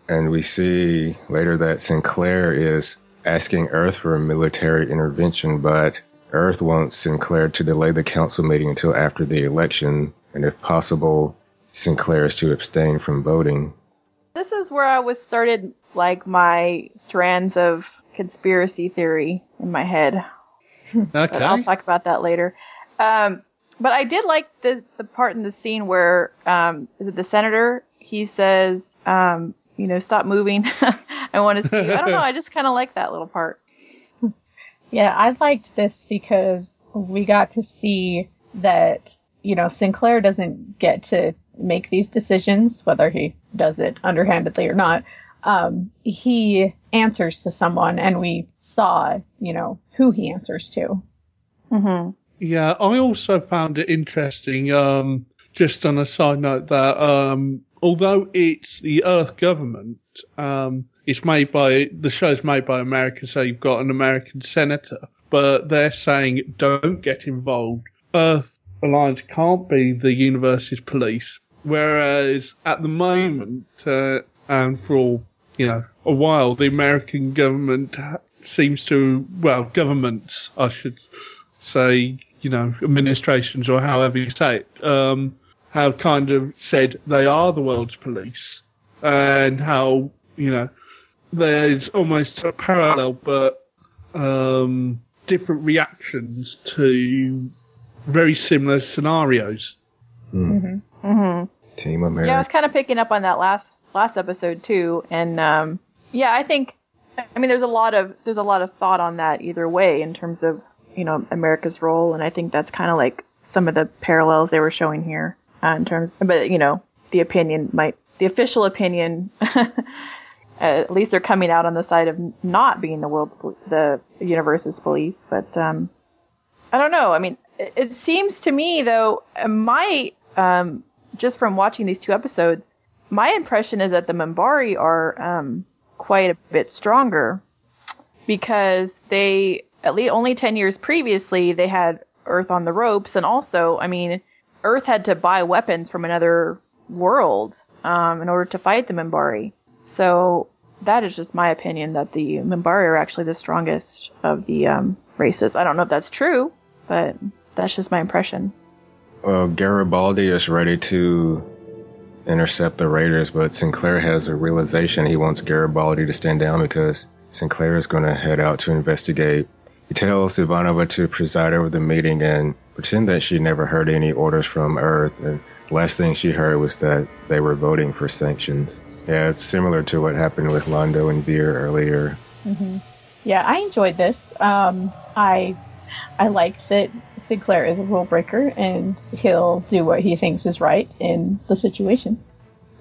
And we see later that Sinclair is asking Earth for a military intervention, but Earth wants Sinclair to delay the council meeting until after the election, and if possible, Sinclair is to abstain from voting. This is where I was started like my strands of conspiracy theory in my head. But I'll talk about that later. Um, but I did like the the part in the scene where um, is it the senator? He says, um, you know, stop moving. I want to see you. I don't know. I just kind of like that little part. Yeah, I liked this because we got to see that, you know, Sinclair doesn't get to make these decisions, whether he does it underhandedly or not. Um, he answers to someone and we saw, you know, who he answers to. hmm Yeah, I also found it interesting, um, just on a side note that, um, although it's the Earth government, um, it's made by, the show's made by America, so you've got an American senator, but they're saying don't get involved. Earth Alliance can't be the universe's police. Whereas at the moment, uh, and for all, you know, a while, the American government seems to, well, governments, I should say, you know, administrations or however you say it, um, have kind of said they are the world's police and how, you know, there's almost a parallel but, um, different reactions to very similar scenarios. hmm Team America. Yeah, I was kind of picking up on that last last episode too, and um, yeah, I think, I mean, there's a lot of there's a lot of thought on that either way in terms of you know America's role, and I think that's kind of like some of the parallels they were showing here uh, in terms, but you know, the opinion might the official opinion. At least they're coming out on the side of not being the world's pol- the universe's police, but um, I don't know. I mean, it, it seems to me though, my um, just from watching these two episodes, my impression is that the Minbari are um, quite a bit stronger because they at least only 10 years previously they had Earth on the ropes and also, I mean, Earth had to buy weapons from another world um, in order to fight the Minbari. So that is just my opinion that the Minbari are actually the strongest of the um, races. I don't know if that's true, but that's just my impression. Well, Garibaldi is ready to intercept the Raiders, but Sinclair has a realization he wants Garibaldi to stand down because Sinclair is going to head out to investigate. He tells Ivanova to preside over the meeting and pretend that she never heard any orders from Earth. And last thing she heard was that they were voting for sanctions. Yeah, it's similar to what happened with Londo and Vir earlier. Mm-hmm. Yeah, I enjoyed this. Um, I I like that Sinclair is a rule breaker and he'll do what he thinks is right in the situation.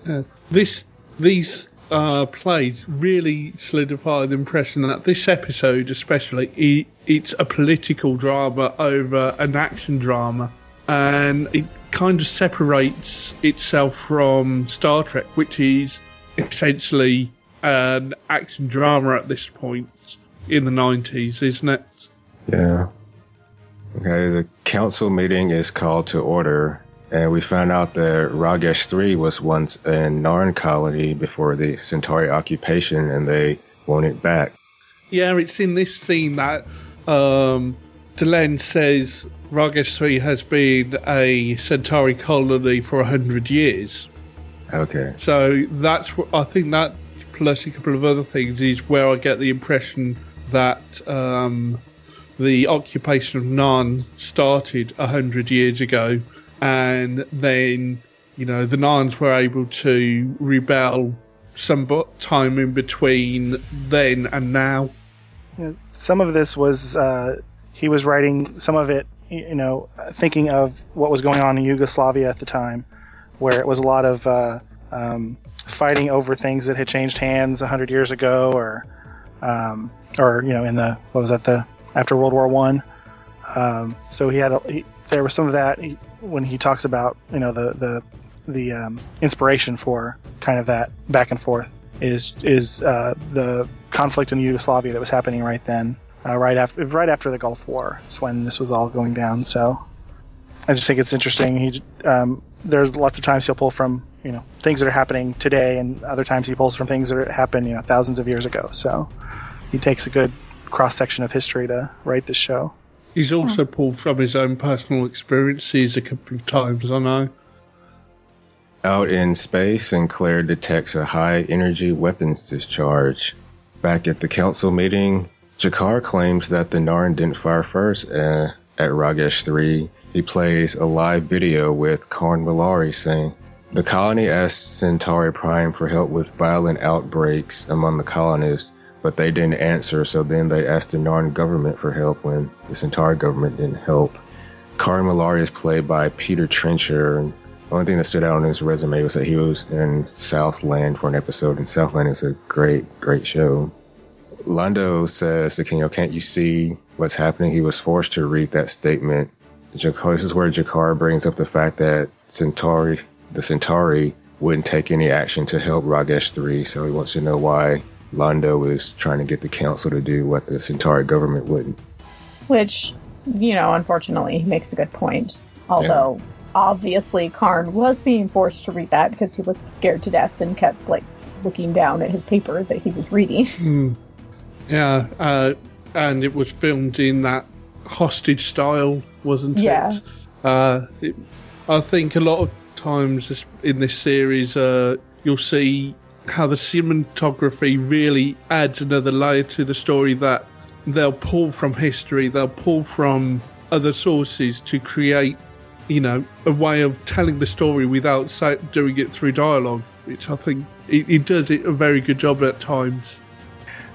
Uh, this these uh, plays really solidify the impression that this episode, especially, it, it's a political drama over an action drama, and it kind of separates itself from Star Trek, which is essentially an action drama at this point in the 90s, isn't it? Yeah. Okay, the council meeting is called to order, and we found out that Ragesh 3 was once a Narn colony before the Centauri occupation, and they want it back. Yeah, it's in this scene that um, Delenn says Ragesh 3 has been a Centauri colony for a hundred years. Okay. So that's what I think that plus a couple of other things is where I get the impression that um, the occupation of Narn started a hundred years ago, and then you know the Narns were able to rebel some time in between then and now. Some of this was uh, he was writing some of it, you know, thinking of what was going on in Yugoslavia at the time, where it was a lot of uh, um, fighting over things that had changed hands hundred years ago, or um, or you know, in the what was that the after World War One. Um, so he had a, he, there was some of that he, when he talks about you know the the the um, inspiration for kind of that back and forth is is uh, the conflict in Yugoslavia that was happening right then, uh, right after right after the Gulf War. Is when this was all going down. So I just think it's interesting. He um, there's lots of times he'll pull from you know things that are happening today, and other times he pulls from things that happened you know thousands of years ago. So he takes a good cross section of history to write this show. He's also pulled from his own personal experiences a couple of times, I know. Out in space, Sinclair detects a high energy weapons discharge. Back at the council meeting, G'Kar claims that the Narn didn't fire first uh, at Ragesh 3. He plays a live video with Karn Mollari saying, The colony asked Centauri Prime for help with violent outbreaks among the colonists but they didn't answer. So then they asked the Narn government for help when the Centauri government didn't help. Karn Mollari is played by Peter Trencher, and the only thing that stood out on his resume was that he was in Southland for an episode, and Southland is a great, great show. Londo says to Kenyo, can't you see what's happening? He was forced to read that statement. This is where G'Kar brings up the fact that Centauri, the Centauri, wouldn't take any action to help Ragesh 3, so he wants to know why Londo is trying to get the council to do what the Centauri government wouldn't. Which, you know, unfortunately, he makes a good point. Although, yeah. obviously, Karn was being forced to read that because he was scared to death and kept, like, looking down at his paper that he was reading. Mm. Yeah, uh, and it was filmed in that hostage style, wasn't yeah. it? Uh, it? I think a lot of times in this series, uh, you'll see how the cinematography really adds another layer to the story that they'll pull from history, they'll pull from other sources to create, you know, a way of telling the story without doing it through dialogue, which I think it, it does it a very good job at times.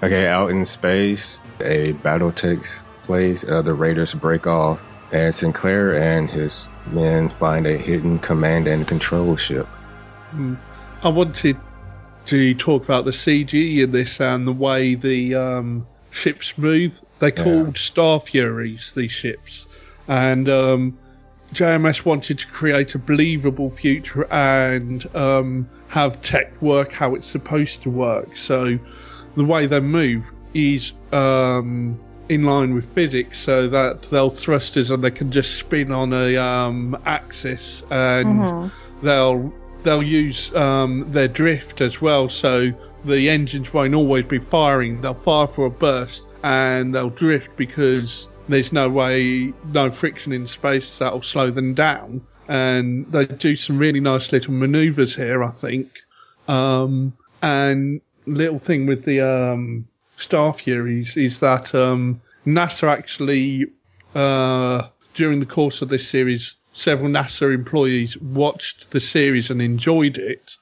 Okay, out in space, a battle takes place. Uh, the Raiders break off, and Sinclair and his men find a hidden command and control ship. Hmm. I wanted to talk about the CG in this and the way the um, ships move. They're called yeah. Star Furies, these ships. And um, JMS wanted to create a believable future and um, have tech work how it's supposed to work. So the way they move is um, in line with physics, so that they'll thrusters and they can just spin on a um, axis, and they'll they'll use um, their drift as well, so the engines won't always be firing. They'll fire for a burst and they'll drift because there's no way, no friction in space that'll slow them down. And they do some really nice little maneuvers here, I think. Um, and little thing with the um, Star Furies is that um, NASA actually, uh, during the course of this series, several NASA employees watched the series and enjoyed it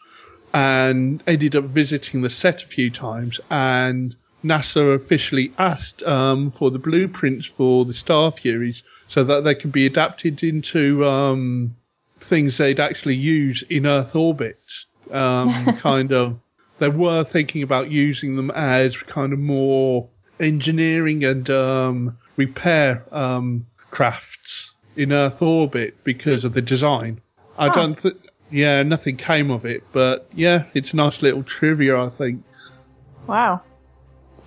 and ended up visiting the set a few times and NASA officially asked um, for the blueprints for the Star Furies so that they could be adapted into um, things they'd actually use in Earth orbit. Um, kind of, they were thinking about using them as kind of more engineering and um, repair um, crafts in Earth orbit because of the design. I don't think, yeah, nothing came of it, but yeah, it's a nice little trivia, I think. Wow.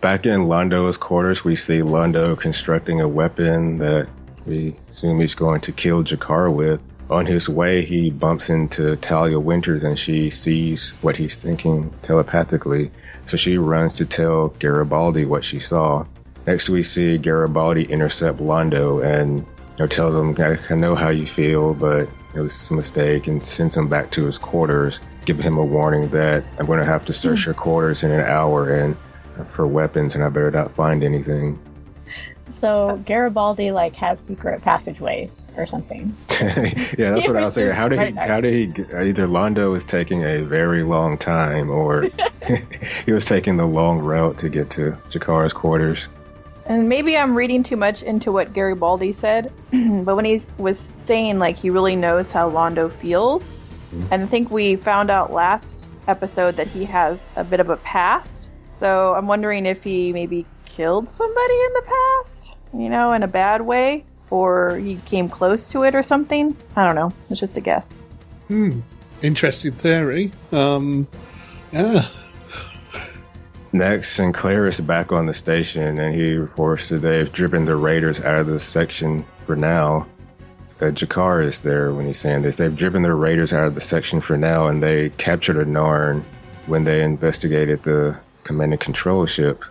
Back in Londo's quarters, we see Londo constructing a weapon that we assume he's going to kill G'Kar with. On his way, he bumps into Talia Winters and she sees what he's thinking telepathically. So she runs to tell Garibaldi what she saw. Next, we see Garibaldi intercept Londo and you know, tells him, I, I know how you feel, but this is a mistake, and sends him back to his quarters, giving him a warning that I'm going to have to search your quarters in an hour and uh, for weapons, and I better not find anything. So Garibaldi like has secret passageways or something. yeah, that's what I was saying. How did he? How did he? Either Londo was taking a very long time, or he was taking the long route to get to G'Kar's quarters. And maybe I'm reading too much into what Gary Garibaldi said, but when he was saying like he really knows how Londo feels, and I think we found out last episode that he has a bit of a past. So I'm wondering if he maybe killed somebody in the past, you know, in a bad way, or he came close to it or something. I don't know. It's just a guess. Hmm. Interesting theory. Um, yeah. Next, Sinclair is back on the station, and he reports that they've driven the raiders out of the section for now. That G'Kar is there when he's saying this. They've driven the raiders out of the section for now, and they captured a Narn when they investigated the command and control ship.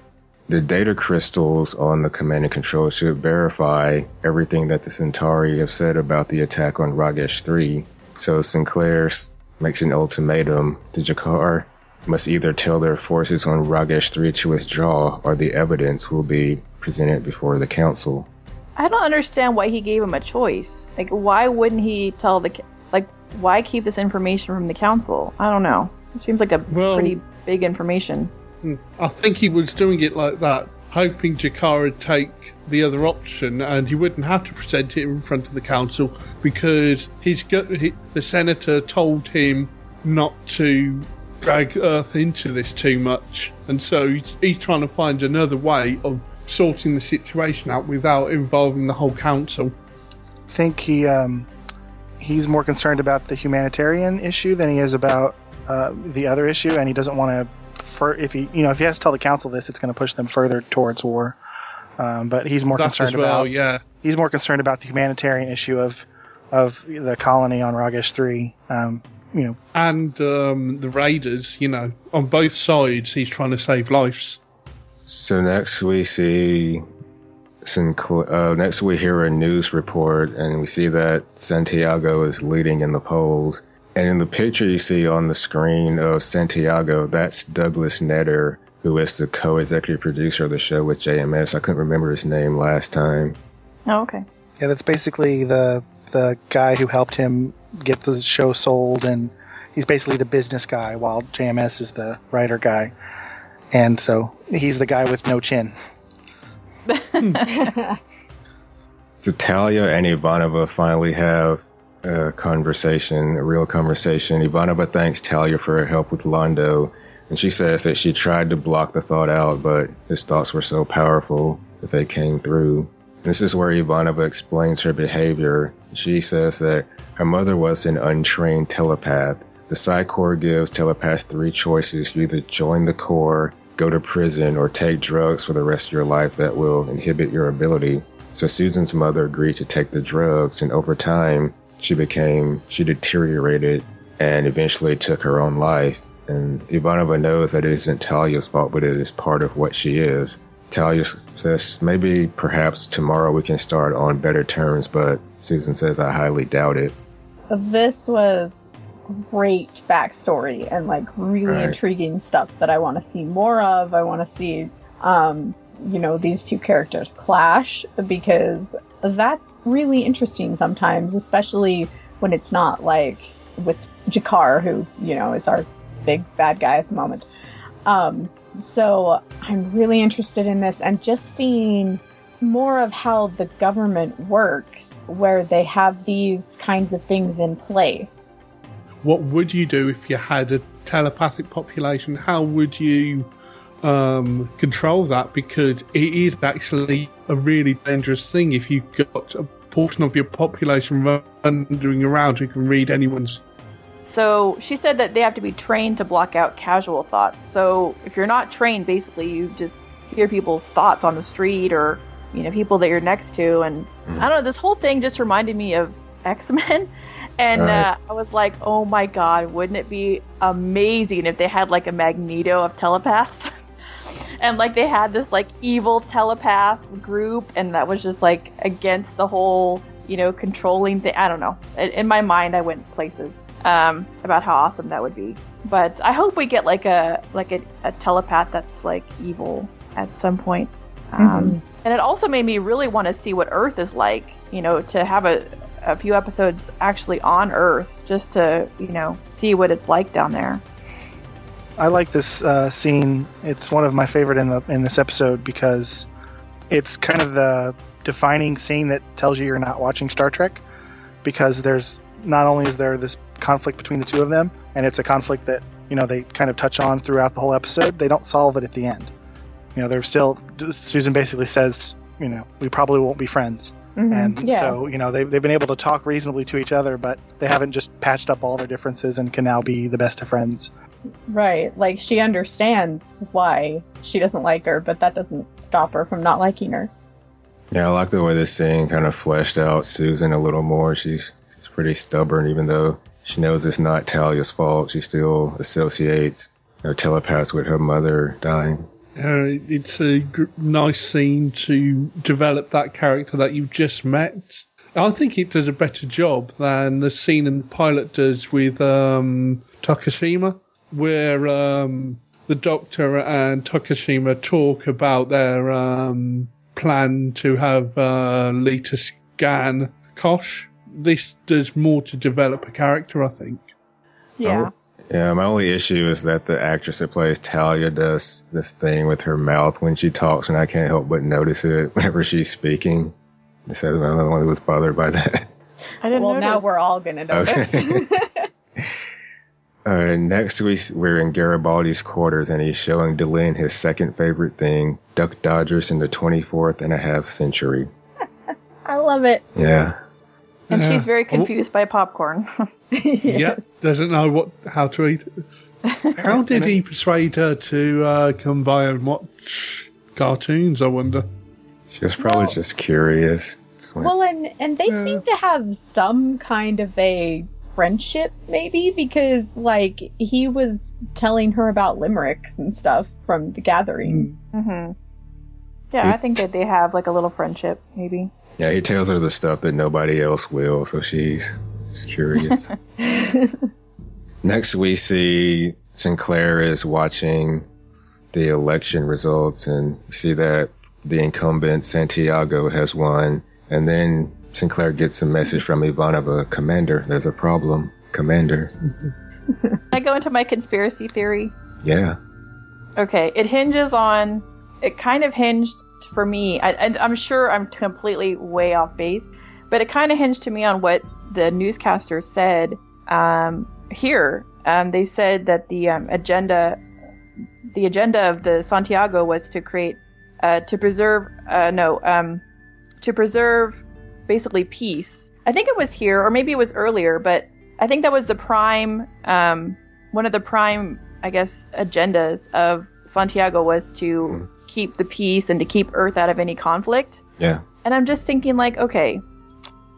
The data crystals on the command and control ship verify everything that the Centauri have said about the attack on Ragesh 3. So Sinclair makes an ultimatum to G'Kar must either tell their forces on Ragesh 3 to withdraw or the evidence will be presented before the council. I don't understand why he gave him a choice. Like, why wouldn't he tell the like? Why keep this information from the council? I don't know. It seems like a Well- pretty big information. Hmm. I think he was doing it like that, hoping G'Kar would take the other option and he wouldn't have to present it in front of the council because he's got, he, the senator told him not to drag Earth into this too much, and so he's, he's trying to find another way of sorting the situation out without involving the whole council. I think he um, he's more concerned about the humanitarian issue than he is about uh, the other issue, and he doesn't want to. If he you know if he has to tell the council this, it's going to push them further towards war. Um, but he's more concerned well, about yeah. he's more concerned about the humanitarian issue of of the colony on Ragesh three. Um, you know, And um, the raiders, you know, on both sides, he's trying to save lives. So next we see Sinclair, uh, next we hear a news report and we see that Santiago is leading in the polls. And in the picture you see on the screen of Santiago, that's Douglas Netter, who is the co-executive producer of the show with JMS. I couldn't remember his name last time. Oh, okay. yeah, that's basically the the guy who helped him get the show sold, and he's basically the business guy, while JMS is the writer guy. And so he's the guy with no chin. So Talia and Ivanova finally have a conversation, a real conversation. Ivanova thanks Talia for her help with Londo, and she says that she tried to block the thought out, but his thoughts were so powerful that they came through. This is where Ivanova explains her behavior. She says that her mother was an untrained telepath. The Psi Corps gives telepaths three choices. You either join the Corps, go to prison or take drugs for the rest of your life that will inhibit your ability. So Susan's mother agreed to take the drugs, and over time, she became, she deteriorated and eventually took her own life. And Ivanova knows that it isn't Talia's fault, but it is part of what she is. Talia says maybe perhaps tomorrow we can start on better terms, but Susan says I highly doubt it. This was great backstory and like really Right. intriguing stuff that I want to see more of. I want to see, um, you know, these two characters clash because that's really interesting sometimes, especially when it's not like with G'Kar, who, you know, is our big bad guy at the moment. Um, so I'm really interested in this and just seeing more of how the government works where they have these kinds of things in place. What would you do if you had a telepathic population? How would you um, control that? Because it is actually a really dangerous thing if you've got a portion of your population wandering around who can read anyone's. So she said that they have to be trained to block out casual thoughts. So if you're not trained, basically you just hear people's thoughts on the street or you know people that you're next to, and I don't know. This whole thing just reminded me of X Men, and Right. uh, I was like, oh my god, wouldn't it be amazing if they had like a Magneto of telepaths? And like they had this like evil telepath group, and that was just like against the whole, you know, controlling thing. I don't know. In my mind, I went places um, about how awesome that would be. But I hope we get like a like a, a telepath that's like evil at some point. Um, And it also made me really want to see what Earth is like. You know, to have a a few episodes actually on Earth, just to you know see what it's like down there. I like this uh, scene. It's one of my favorite in the in this episode because it's kind of the defining scene that tells you you're not watching Star Trek. Because there's not only is there this conflict between the two of them, and it's a conflict that you know they kind of touch on throughout the whole episode. They don't solve it at the end. You know, they're still. Susan basically says, you know, we probably won't be friends. And Mm-hmm. Yeah. so, you know, they've, they've been able to talk reasonably to each other, but they haven't just patched up all their differences and can now be the best of friends. Right. Like she understands why she doesn't like her, but that doesn't stop her from not liking her. Yeah, I like the way this scene kind of fleshed out Susan a little more. She's she's pretty stubborn, even though she knows it's not Talia's fault. She still associates her telepaths with her mother dying. Uh, it's a nice scene to develop that character that you've just met. I think it does a better job than the scene in the pilot does with um, Takashima, where um, the Doctor and Takashima talk about their um, plan to have uh, Lyta scan Kosh. This does more to develop a character, I think. Yeah. Yeah, my only issue is that the actress that plays Talia does this thing with her mouth when she talks, and I can't help but notice it whenever she's speaking. So I'm the only one who was bothered by that. I didn't well, notice. now we're all gonna notice. Okay. Uh, next we we're in Garibaldi's quarters and he's showing Delenn his second favorite thing, Duck Dodgers in the 24th and a half century. I love it. Yeah. And Yeah. she's very confused by popcorn. yeah, doesn't know what how to eat. How did he persuade her to uh, come by and watch cartoons? I wonder. She was probably Well- just curious. Like- Well, and and they Yeah. seem to have some kind of a friendship, maybe because like he was telling her about limericks and stuff from the gathering. hmm Yeah, I think that they have like a little friendship, maybe. Yeah, he tells her the stuff that nobody else will, so she's, she's curious. Next we see Sinclair is watching the election results and we see that the incumbent Santiago has won and then Sinclair gets a message from Ivanova, Commander, there's a problem. Commander. Can I go into my conspiracy theory? Yeah. Okay, it hinges on. It kind of hinged for me, I, and I'm sure I'm completely way off base, but it kind of hinged to me on what the newscaster said um, here. Um, they said that the um, agenda, the agenda of the Santiago was to create, uh, to preserve, uh, no, um, to preserve basically peace. I think it was here, or maybe it was earlier, but I think that was the prime, um, one of the prime, I guess, agendas of Santiago was to keep the peace and to keep Earth out of any conflict. Yeah. And I'm just thinking, like, okay,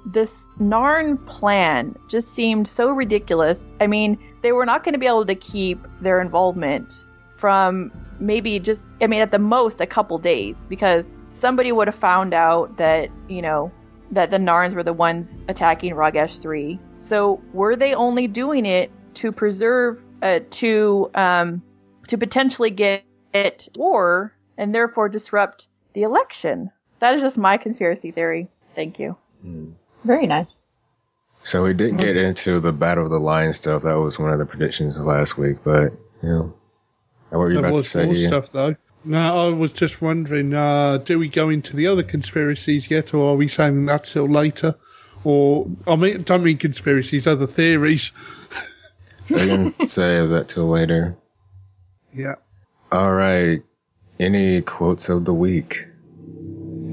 this Narn plan just seemed so ridiculous. I mean, they were not going to be able to keep their involvement from maybe just, I mean, at the most a couple days because somebody would have found out that, you know, that the Narns were the ones attacking Ragesh 3. So were they only doing it to preserve, uh, to, um, to potentially get war and therefore disrupt the election? That is just my conspiracy theory. Thank you. Very nice. So we didn't get into the Battle of the Line stuff. That was one of the predictions last week, but you know, what were you There about to was say? more Ian? stuff though. No, I was just wondering, uh, do we go into the other conspiracies yet, or are we saving that till later? Or I mean, don't mean conspiracies, other theories. I can save that till later. Yeah. All right. Any quotes of the week?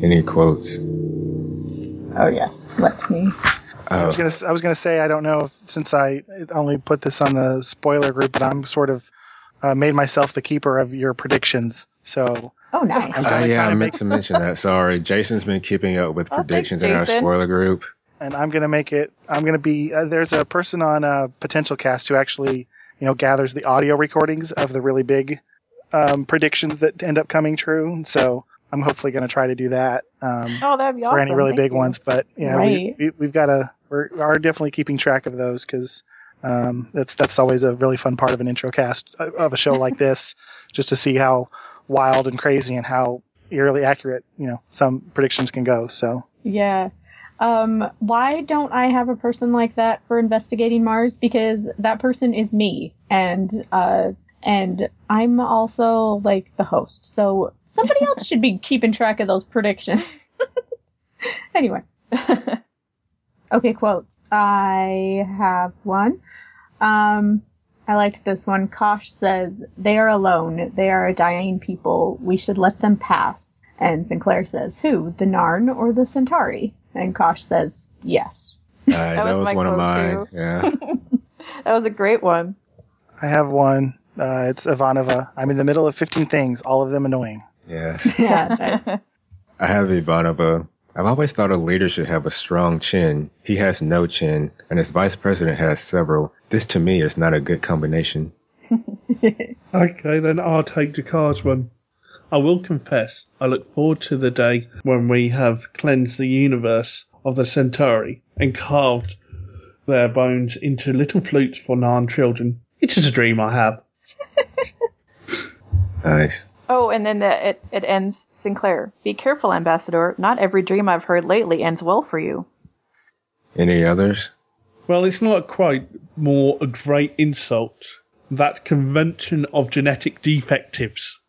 Any quotes? Oh yeah, Let me. I was Oh, gonna I was gonna say I don't know if, since I only put this on the spoiler group, but I'm sort of uh, made myself the keeper of your predictions. So Oh nice. I'm uh, yeah, I meant to mention that. Sorry, Jason's been keeping up with Oh, thanks, predictions in our spoiler group. and I'm gonna make it. I'm gonna be. Uh, there's a person on uh, Potential Cast who actually you know gathers the audio recordings of the really big um, predictions that end up coming true. So I'm hopefully gonna try to do that. Um, Oh, that'd be awesome. for any really Thank big you. ones. But yeah, Right. we, we, we've got to we're are definitely keeping track of those because um, that's that's always a really fun part of an intro cast uh, of a show like this, just to see how wild and crazy and how eerily accurate you know some predictions can go. So Yeah. Um, why don't I have a person like that for investigating Mars? Because that person is me, and uh, and I'm also like the host. So somebody else should be keeping track of those predictions. anyway. okay, quotes. I have one. Um, I liked this one. Kosh says, "They are alone. They are a dying people. We should let them pass." And Sinclair says, "Who? The Narn or the Centauri?" And Kosh says, "Yes." Nice. that, was was one of mine. too. Yeah. That was a great one. I have one. Uh, it's Ivanova. I'm in the middle of 15 things, all of them annoying. Yes. Yeah. I have Ivanova. I've always thought a leader should have a strong chin. He has no chin, and his vice president has several. This to me is not a good combination. Okay, then I'll take the cards one. I will confess, I look forward to the day when we have cleansed the universe of the Centauri and carved their bones into little flutes for Narn children. It is a dream I have. Nice. Oh, and then the, it, it ends Sinclair. Be careful, Ambassador. Not every dream I've heard lately ends well for you. Any others? Well, it's not quite more a great insult. That convention of genetic defectives.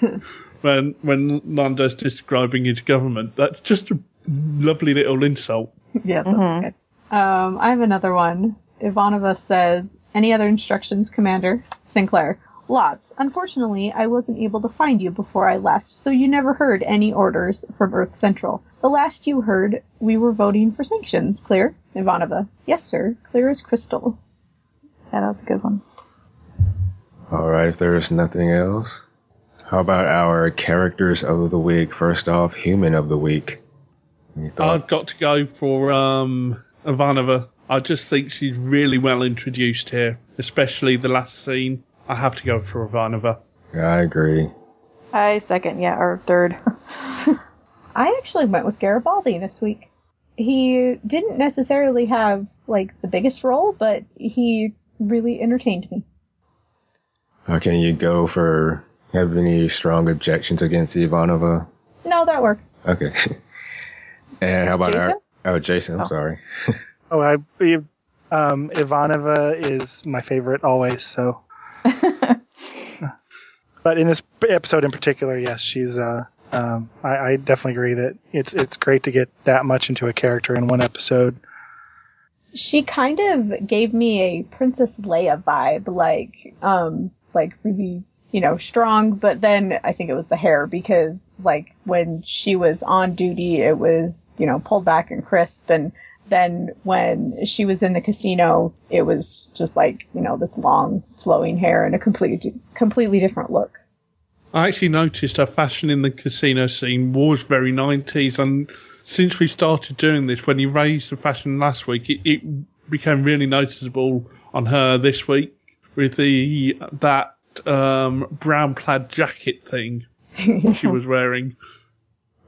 when when Londo's describing his government, that's just a lovely little insult. yeah, that's good. Um, I have another one. Ivanova says, "Any other instructions, Commander?" Sinclair, "Lots. Unfortunately, I wasn't able to find you before I left, so you never heard any orders from Earth Central. The last you heard, we were voting for sanctions. Clear?" Ivanova, "Yes, sir. Clear as crystal." Yeah, that was a good one. All right, if there is nothing else, how about our characters of the week? First off, human of the week. I've got to go for um, Ivanova. I just think she's really well introduced here, especially the last scene. I have to go for Ivanova. I agree. I second, yeah, or third. I actually went with Garibaldi this week. He didn't necessarily have like the biggest role, but he really entertained me. How can you go for have any strong objections against Ivanova? No, that worked. Okay. and how about our Jason? oh Jason? I'm Oh. sorry. Oh, I um, Ivanova is my favorite always. So, but in this episode in particular, yes, she's. Uh, um, I, I definitely agree that it's it's great to get that much into a character in one episode. She kind of gave me a Princess Leia vibe, like, um, like really, you know, strong, but then I think it was the hair because, like, when she was on duty, it was, you know, pulled back and crisp, and then when she was in the casino, it was just like, you know, this long, flowing hair and a completely, completely different look. I actually noticed her fashion in the casino scene was very 90s, and since we started doing this, when you raised the fashion last week, it, it became really noticeable on her this week with the that um, brown plaid jacket thing she was wearing.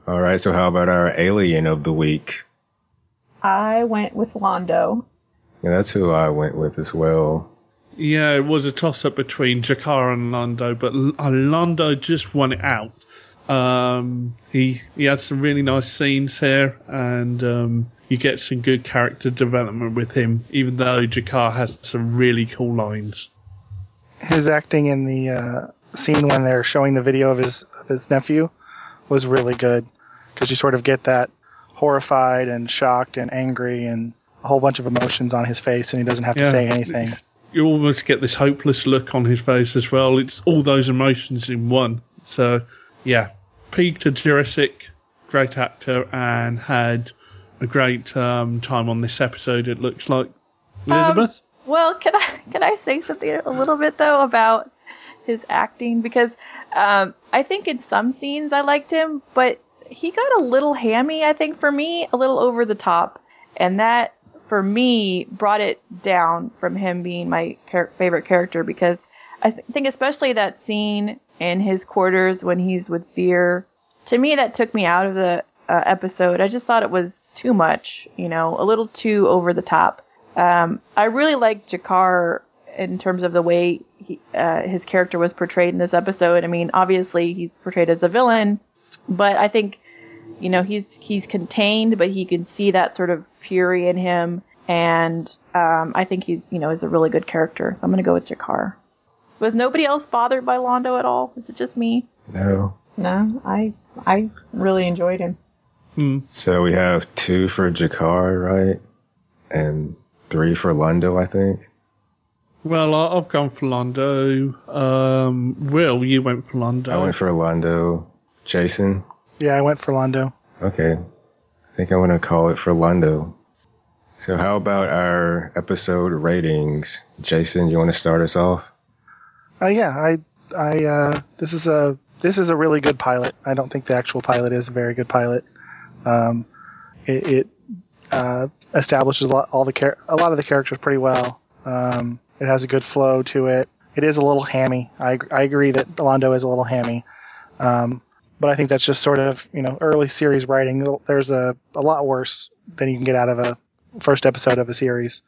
All right, so how about our alien of the week? I went with Londo. Yeah, that's who I went with as well. Yeah, it was a toss up between G'Kar and Londo, but L- uh, Londo just won it out. Um, he he had some really nice scenes here, and um, you get some good character development with him, even though G'Kar has some really cool lines. His acting in the uh, scene when they're showing the video of his of his nephew was really good because you sort of get that horrified and shocked and angry and a whole bunch of emotions on his face, and he doesn't have to say anything. You almost get this hopeless look on his face as well. It's all those emotions in one. So, yeah, Peter Jurasik, great actor, and had a great um, time on this episode. It looks like Elizabeth. Well, can I can I say something a little bit though about his acting because um, I think in some scenes I liked him, but he got a little hammy. I think for me, a little over the top, and that for me brought it down from him being my char- favorite character because I th- think especially that scene in his quarters when he's with Vir. To me, that took me out of the uh, episode. I just thought it was too much, you know, a little too over the top. Um, I really like G'Kar in terms of the way he, uh, his character was portrayed in this episode. I mean, obviously he's portrayed as a villain, but I think, you know, he's he's contained, but he can see that sort of fury in him, and um, I think he's, you know, is a really good character. So I'm gonna go with G'Kar. Was nobody else bothered by Londo at all? Is it just me? No. No, I I really enjoyed him. Hmm. So we have two for G'Kar, right? And three for Londo, I think. Well, I- I've gone for Londo. Um, Will, you went for Londo. I went for Londo. Jason? Yeah, I went for Londo. Okay. I think I want to call it for Londo. So how about our episode ratings? Jason, you want to start us off? Uh, yeah, I, I, uh, this is a, this is a really good pilot. I don't think the actual pilot is a very good pilot. Um, it, it uh, establishes a lot, all the char- a lot of the characters pretty well. Um, it has a good flow to it. It is a little hammy. I, I agree that Londo is a little hammy. Um, but I think that's just sort of, you know, early series writing. There's a, a lot worse than you can get out of a first episode of a series.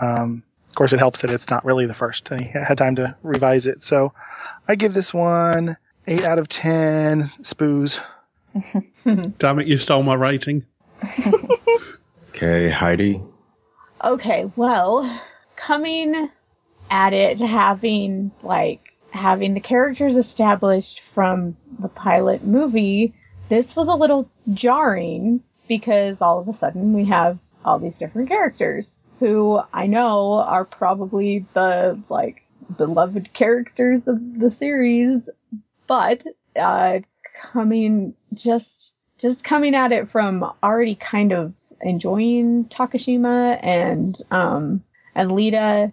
Um, of course, it helps that it's not really the first, and he had time to revise it. So, I give this one eight out of ten spoos. Damn it, you stole my rating. Okay, Heidi. Okay, well, coming at it having like having the characters established from the pilot movie, this was a little jarring because all of a sudden we have all these different characters who I know are probably the like beloved characters of the series, but uh coming just just coming at it from already kind of enjoying Takashima and um and Lyta,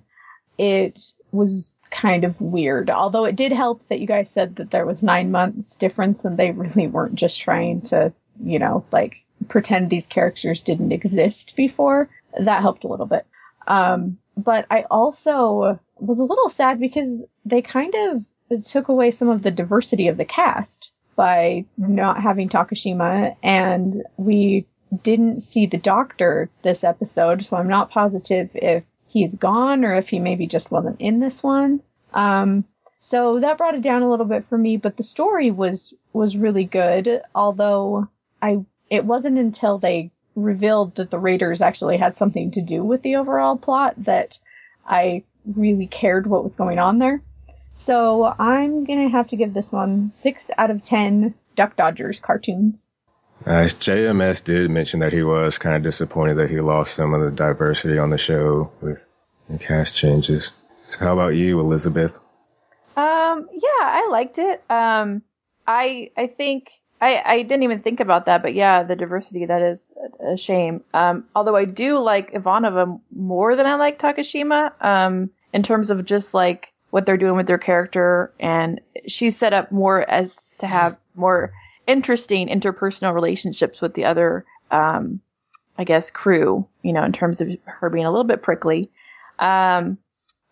it was kind of weird. Although it did help that you guys said that there was nine months difference and they really weren't just trying to, you know, like pretend these characters didn't exist before. That helped a little bit. Um, but I also was a little sad because they kind of took away some of the diversity of the cast by not having Takashima and we didn't see the doctor this episode, so I'm not positive if he's gone or if he maybe just wasn't in this one. Um, so that brought it down a little bit for me, but the story was was really good. Although I, it wasn't until they revealed that the Raiders actually had something to do with the overall plot that I really cared what was going on there. So I'm gonna have to give this one six out of ten Duck Dodgers cartoons. Nice. JMS did mention that he was kind of disappointed that he lost some of the diversity on the show with the cast changes. So how about you, Elizabeth? Um, yeah, I liked it. Um, I I think I I didn't even think about that, but yeah, the diversity that is a, a shame. Um, although I do like Ivanova more than I like Takashima. Um, in terms of just like what they're doing with their character, and she's set up more as to have more interesting interpersonal relationships with the other, um, I guess, crew. You know, in terms of her being a little bit prickly. Um,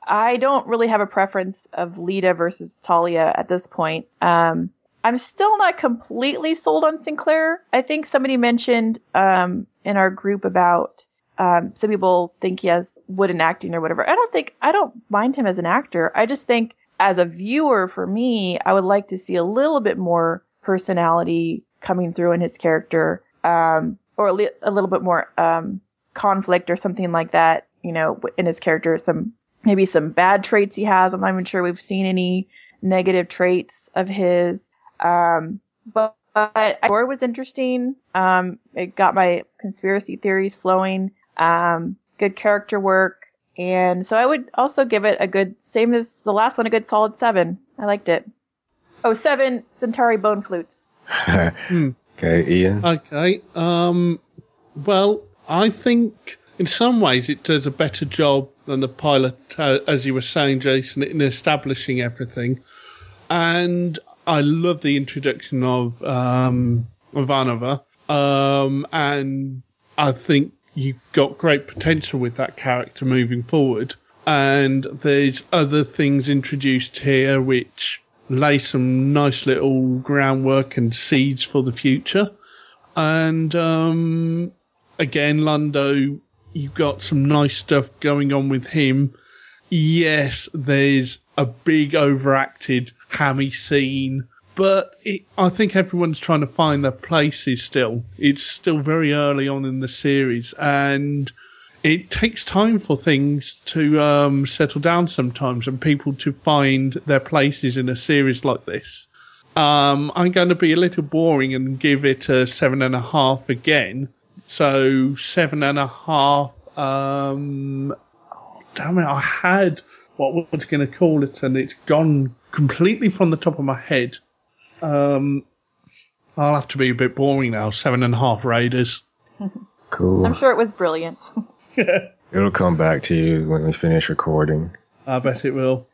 I don't really have a preference of Lyta versus Talia at this point. Um, I'm still not completely sold on Sinclair. I think somebody mentioned um, in our group about um, some people think he has wooden acting or whatever. I don't think I don't mind him as an actor. I just think as a viewer, for me, I would like to see a little bit more personality coming through in his character, um, or a, li- a, little bit more um, conflict or something like that. You know, in his character, some maybe some bad traits he has. I'm not even sure we've seen any negative traits of his. Um, but, but Gore was interesting. Um, it got my conspiracy theories flowing. Um, good character work. And so I would also give it a good, same as the last one, a good solid seven. I liked it. Oh, seven Centauri bone flutes. hmm. Okay, Ian. Okay. Um, well, I think in some ways it does a better job than the pilot, uh, as you were saying, Jason, in establishing everything. And I love the introduction of um, Ivanova, um, and I think you've got great potential with that character moving forward. And there's other things introduced here which lay some nice little groundwork and seeds for the future. And um, again, Londo, you've got some nice stuff going on with him. Yes, there's a big overacted hammy scene, but it, I think everyone's trying to find their places still. It's still very early on in the series, and it takes time for things to um, settle down sometimes and people to find their places in a series like this. Um, I'm going to be a little boring and give it a seven and a half again. So seven and a half. Um, damn it! I had what was going to call it, and it's gone completely from the top of my head. Um, I'll have to be a bit boring now. Seven and a half Raiders. Cool. I'm sure it was brilliant. It'll come back to you when we finish recording. I bet it will.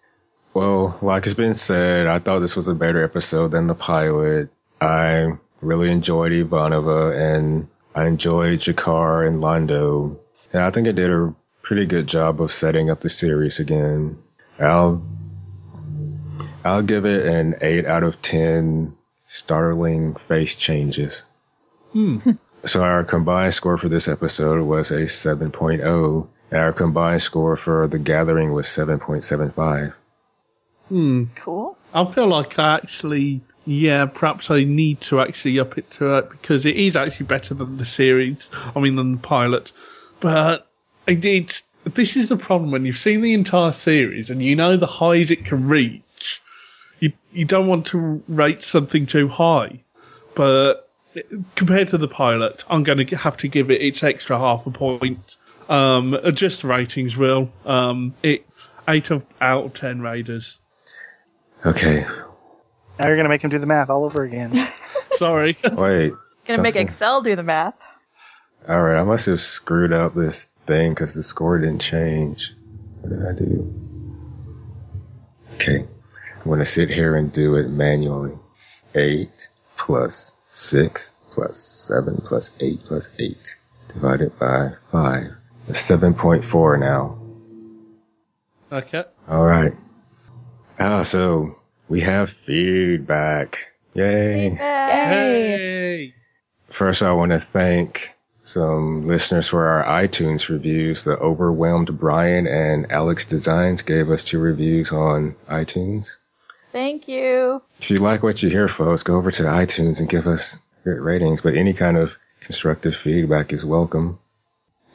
Well, like it's been said, I thought this was a better episode than the pilot. I really enjoyed Ivanova and I enjoyed G'Kar and Londo. And I think it did a pretty good job of setting up the series again. I'll I'll give it an 8 out of 10 startling face changes. Hmm. So our combined score for this episode was a 7.0, and our combined score for The Gathering was 7.75. Hmm. Cool. I feel like I actually, yeah, perhaps I need to actually up it to it because it is actually better than the series. I mean, than the pilot. But it's this is the problem when you've seen the entire series and you know the highs it can reach. You you don't want to rate something too high, but compared to the pilot, I'm going to have to give it its extra half a point. Um, just the ratings will. Um, it eight of, out of ten Raiders. Okay. Now you're gonna make him do the math all over again. Sorry. Wait. Gonna make Excel do the math. All right, I must have screwed up this thing because the score didn't change. What did I do? Okay, I'm gonna sit here and do it manually. Eight plus six plus seven plus eight plus eight divided by five. That's seven point four now. Okay. All right. Ah, so we have feedback. Yay. Yay. First, I want to thank some listeners for our iTunes reviews. The Overwhelmed Brian and Alex Designs gave us two reviews on iTunes. Thank you. If you like what you hear, folks, go over to iTunes and give us great ratings, but any kind of constructive feedback is welcome.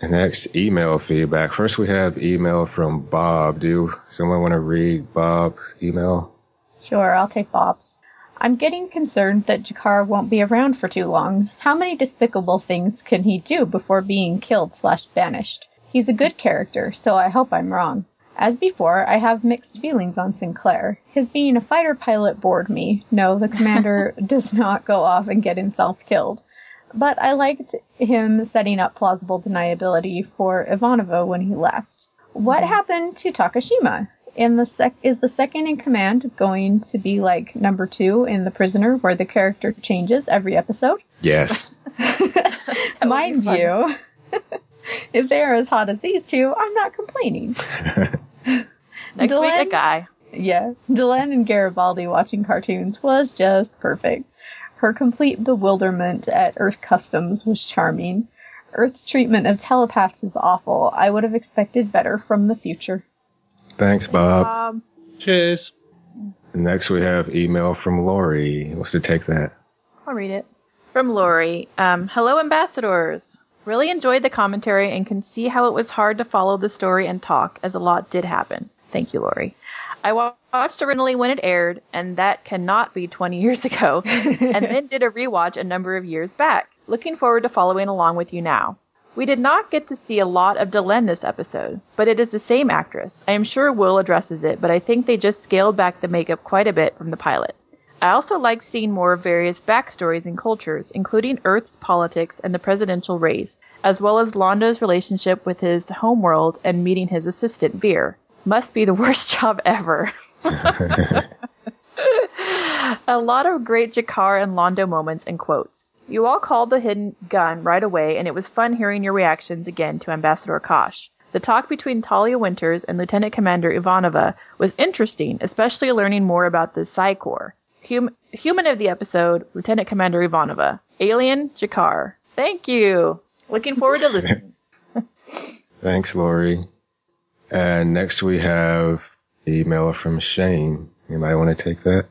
And next, email feedback. First, we have email from Bob. Do someone want to read Bob's email? Sure, I'll take Bob's. I'm getting concerned that G'Kar won't be around for too long. How many despicable things can he do before being killed slash banished? He's a good character, so I hope I'm wrong. As before, I have mixed feelings on Sinclair. His being a fighter pilot bored me. No, the commander does not go off and get himself killed. But I liked him setting up plausible deniability for Ivanova when he left. What happened to Takashima? in the sec is the second in command going to be like number two in the prisoner where the character changes every episode? Yes. Mind you, if they're as hot as these two, I'm not complaining. Next week, a guy. Yeah, Delenn and Garibaldi watching cartoons was just perfect. Her complete bewilderment at Earth customs was charming. Earth's treatment of telepaths is awful. I would have expected better from the future. Thanks, Bob. Um, Cheers. Next, we have email from Lori. Wants to take that. I'll read it. From Lori. Um, Hello, ambassadors. Really enjoyed the commentary and can see how it was hard to follow the story and talk, as a lot did happen. Thank you, Lori. I watched originally when it aired, and that cannot be 20 years ago, and then did a rewatch a number of years back. Looking forward to following along with you now. We did not get to see a lot of Delenn this episode, but it is the same actress. I am sure Will addresses it, but I think they just scaled back the makeup quite a bit from the pilot. I also like seeing more of various backstories and cultures, including Earth's politics and the presidential race, as well as Londo's relationship with his homeworld and meeting his assistant, Vir. Must be the worst job ever. a lot of great G'Kar and Londo moments and quotes. You all called the hidden gun right away, and it was fun hearing your reactions again to Ambassador Kosh. The talk between Talia Winters and Lieutenant Commander Ivanova was interesting, especially learning more about the Psi Corps. Hum- human of the episode, Lieutenant Commander Ivanova. Alien, G'Kar. Thank you. Looking forward to listening. Thanks, Lori. And next we have email from Shane. Anybody want to take that?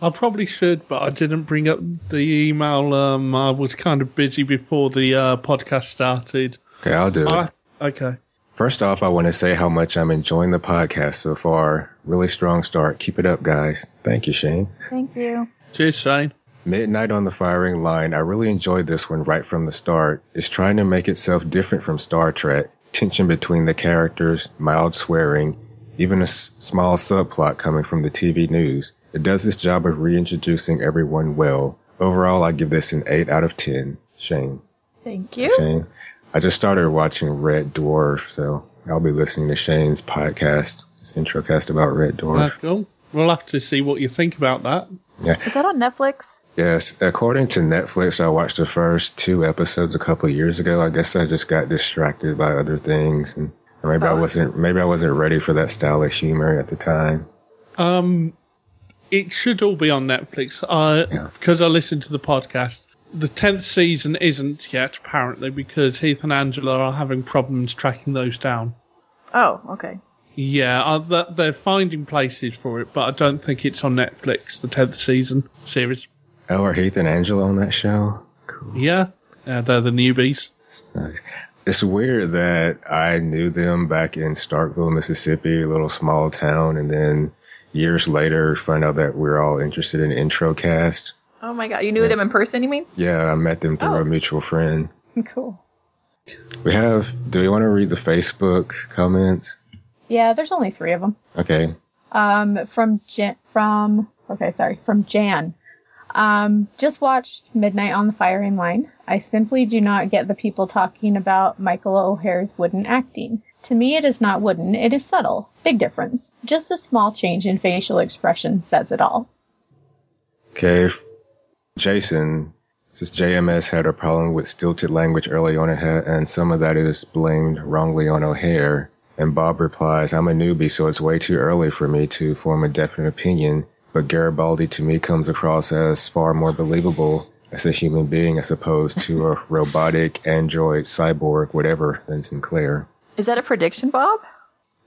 I probably should, but I didn't bring up the email. Um, I was kind of busy before the uh, podcast started. Okay, I'll do it. Okay. First off, I want to say how much I'm enjoying the podcast so far. Really strong start. Keep it up, guys. Thank you, Shane. Thank you. Cheers, Shane. Midnight on the Firing Line. I really enjoyed this one right from the start. It's trying to make itself different from Star Trek. Tension between the characters, mild swearing, even a s- small subplot coming from the TV news. It does its job of reintroducing everyone well. Overall, I give this an 8 out of 10. Shane. Thank you. Shane. I just started watching Red Dwarf, so I'll be listening to Shane's podcast, his intro cast about Red Dwarf. That's cool. We'll have to see what you think about that. Is that on Netflix? Yes, according to Netflix, I watched the first two episodes a couple of years ago. I guess I just got distracted by other things, and or maybe I Oh. wasn't maybe I wasn't ready for that style of humor at the time. Um, it should all be on Netflix. Uh, Yeah. because I listened to the podcast. The tenth season isn't yet, apparently, because Heath and Angela are having problems tracking those down. Oh, okay. Yeah, uh, they're finding places for it, but I don't think it's on Netflix. The tenth season series. Oh, are Heath and Angela on that show? Cool. Yeah, uh, they're the newbies. It's nice. It's weird that I knew them back in Starkville, Mississippi, a little small town, and then years later find out that we're all interested in intro cast. Oh my god, you knew them in person, you mean? Yeah, I met them through Oh. a mutual friend. Cool. We have. Do you want to read the Facebook comments? Yeah, there's only three of them. Okay. Um, from Jan, from, okay, sorry, from Jan. Um, just watched Midnight on the Firing Line. I simply do not get the people talking about Michael O'Hare's wooden acting. To me, it is not wooden, it is subtle. Big difference. Just a small change in facial expression says it all. Okay. F- Jason says JMS had a problem with stilted language early on ahead, and some of that is blamed wrongly on O'Hare. And Bob replies, I'm a newbie, so it's way too early for me to form a definite opinion, but Garibaldi to me comes across as far more believable as a human being as opposed to a robotic, android, cyborg, whatever, than Sinclair. Is that a prediction, Bob?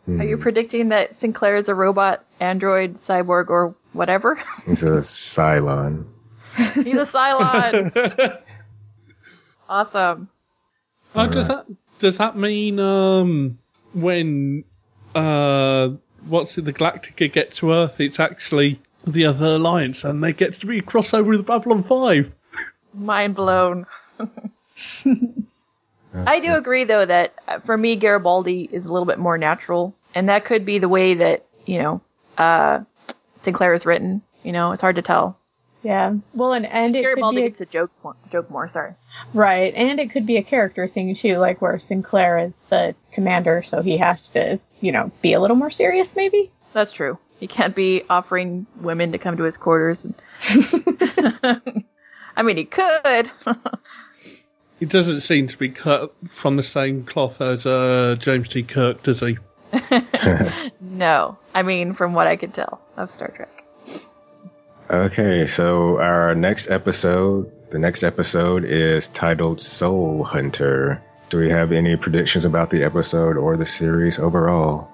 Are you hmm. predicting that Sinclair is a robot, android, cyborg, or whatever? He's a Cylon. He's a Cylon. awesome. Oh, does that does that mean um when uh what's it the Galactica get to Earth? It's actually the other alliance, and they get to be a crossover with Babylon Five. Mind blown. I do agree, though, that uh, for me, Garibaldi is a little bit more natural, and that could be the way that you know uh, Sinclair is written. You know, it's hard to tell. Yeah. Well, and, and it could Garibaldi be a, gets to joke more, joke more. Sorry. right, and it could be a character thing too, like where Sinclair is the commander, so he has to, you know, be a little more serious, maybe. That's true. He can't be offering women to come to his quarters. I mean, he could. He doesn't seem to be cut from the same cloth as uh, James T. Kirk, does he? no. I mean, from what I could tell of Star Trek. Okay, so our next episode, the next episode is titled Soul Hunter. Do we have any predictions about the episode or the series overall?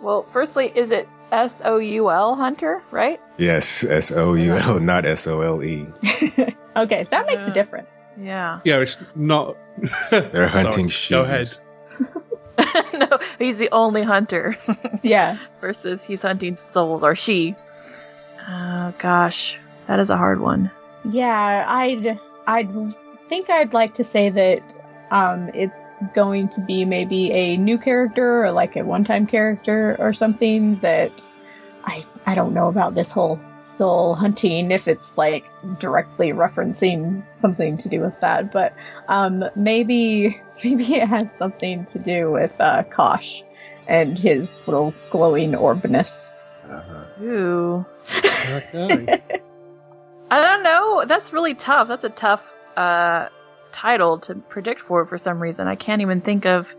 Well, firstly, is it S O U L Hunter, right? Yes, S O U L, not S O L E. okay, that makes Yeah. a difference. Yeah. Yeah, it's not. They're hunting Sorry, Go ahead. shoes. no, he's the only hunter Yeah. versus he's hunting souls or she. Oh gosh, that is a hard one. Yeah, I'd I'd think I'd like to say that um it's going to be maybe a new character or like a one-time character or something that I I don't know about this whole soul hunting if it's like directly referencing something to do with that, but um maybe maybe it has something to do with uh Kosh and his little glowing orbness. Uh-huh. Ooh, I don't know. That's really tough. That's a tough uh, title to predict for for some reason. I can't even think of.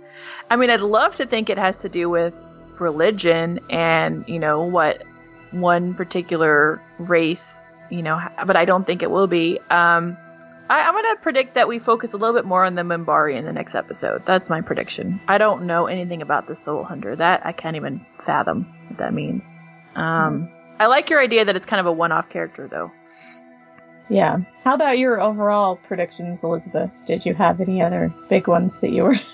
I mean, I'd love to think it has to do with religion and you know what one particular race, you know, but I don't think it will be. Um, I, I'm gonna predict that we focus a little bit more on the Minbari in the next episode. That's my prediction. I don't know anything about the Soul Hunter. That I can't even fathom what that means. Um, I like your idea that it's kind of a one-off character, though. Yeah. How about your overall predictions, Elizabeth? Did you have any other big ones that you were?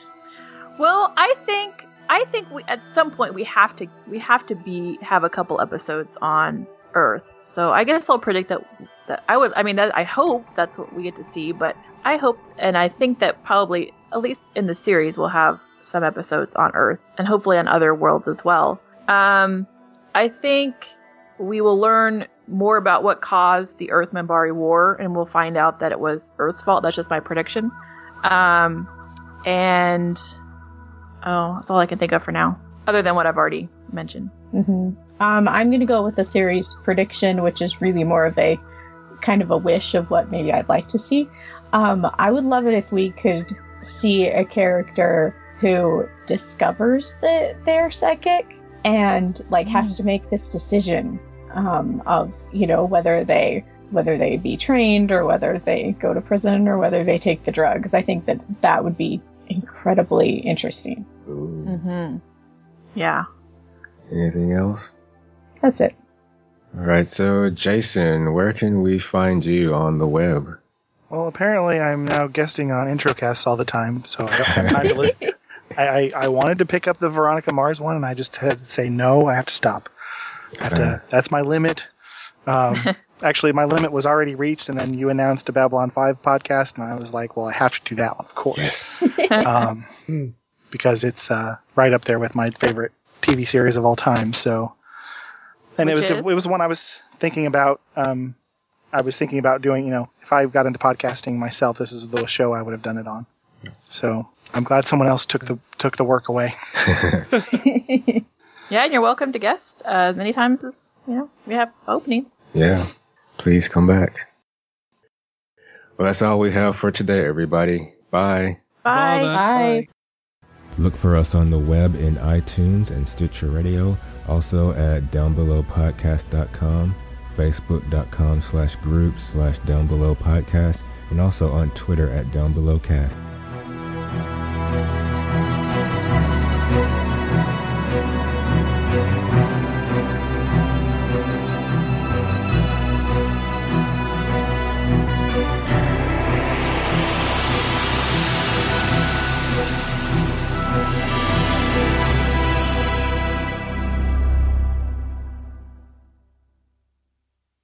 Well, I think I think we at some point we have to we have to be have a couple episodes on Earth. So I guess I'll predict that that I would I mean that, I hope that's what we get to see, but I hope and I think that probably at least in the series we'll have some episodes on Earth and hopefully on other worlds as well. Um I think we will learn more about what caused the Earth Minbari War and we'll find out that it was Earth's fault. That's just my prediction. Um and Oh, that's all I can think of for now, other than what I've already mentioned. hmm Um, I'm going to go with a series prediction, which is really more of a kind of a wish of what maybe I'd like to see. Um, I would love it if we could see a character who discovers that they're psychic and like has to make this decision um, of you know whether they whether they be trained or whether they go to prison or whether they take the drugs. I think that that would be incredibly interesting. Mm-hmm. Yeah. Anything else? That's it. All right, so Jason, where can we find you on the web? Well, apparently I'm now guesting on Introcasts all the time, so I don't have time to listen. I, I, I wanted to pick up the Veronica Mars one, and I just had to say no. I have to stop. I have to, that's my limit. Um, actually, my limit was already reached, and then you announced a Babylon 5 podcast, and I was like, well, I have to do that one, of course. Yes. Um, Hmm. because it's uh, right up there with my favorite TV series of all time. So, and it was is? it was one I was thinking about. Um, I was thinking about doing. You know, if I got into podcasting myself, this is the show I would have done it on. So I'm glad someone else took the took the work away. Yeah, and you're welcome to guest uh, as many times as you know we have openings. Yeah. Please come back. Well, that's all we have for today, everybody. Bye. Bye. Bye. Look for us on the web in iTunes and Stitcher Radio, also at downbelowpodcast.com, facebook.com slash group slash downbelowpodcast, and also on Twitter at downbelowcast.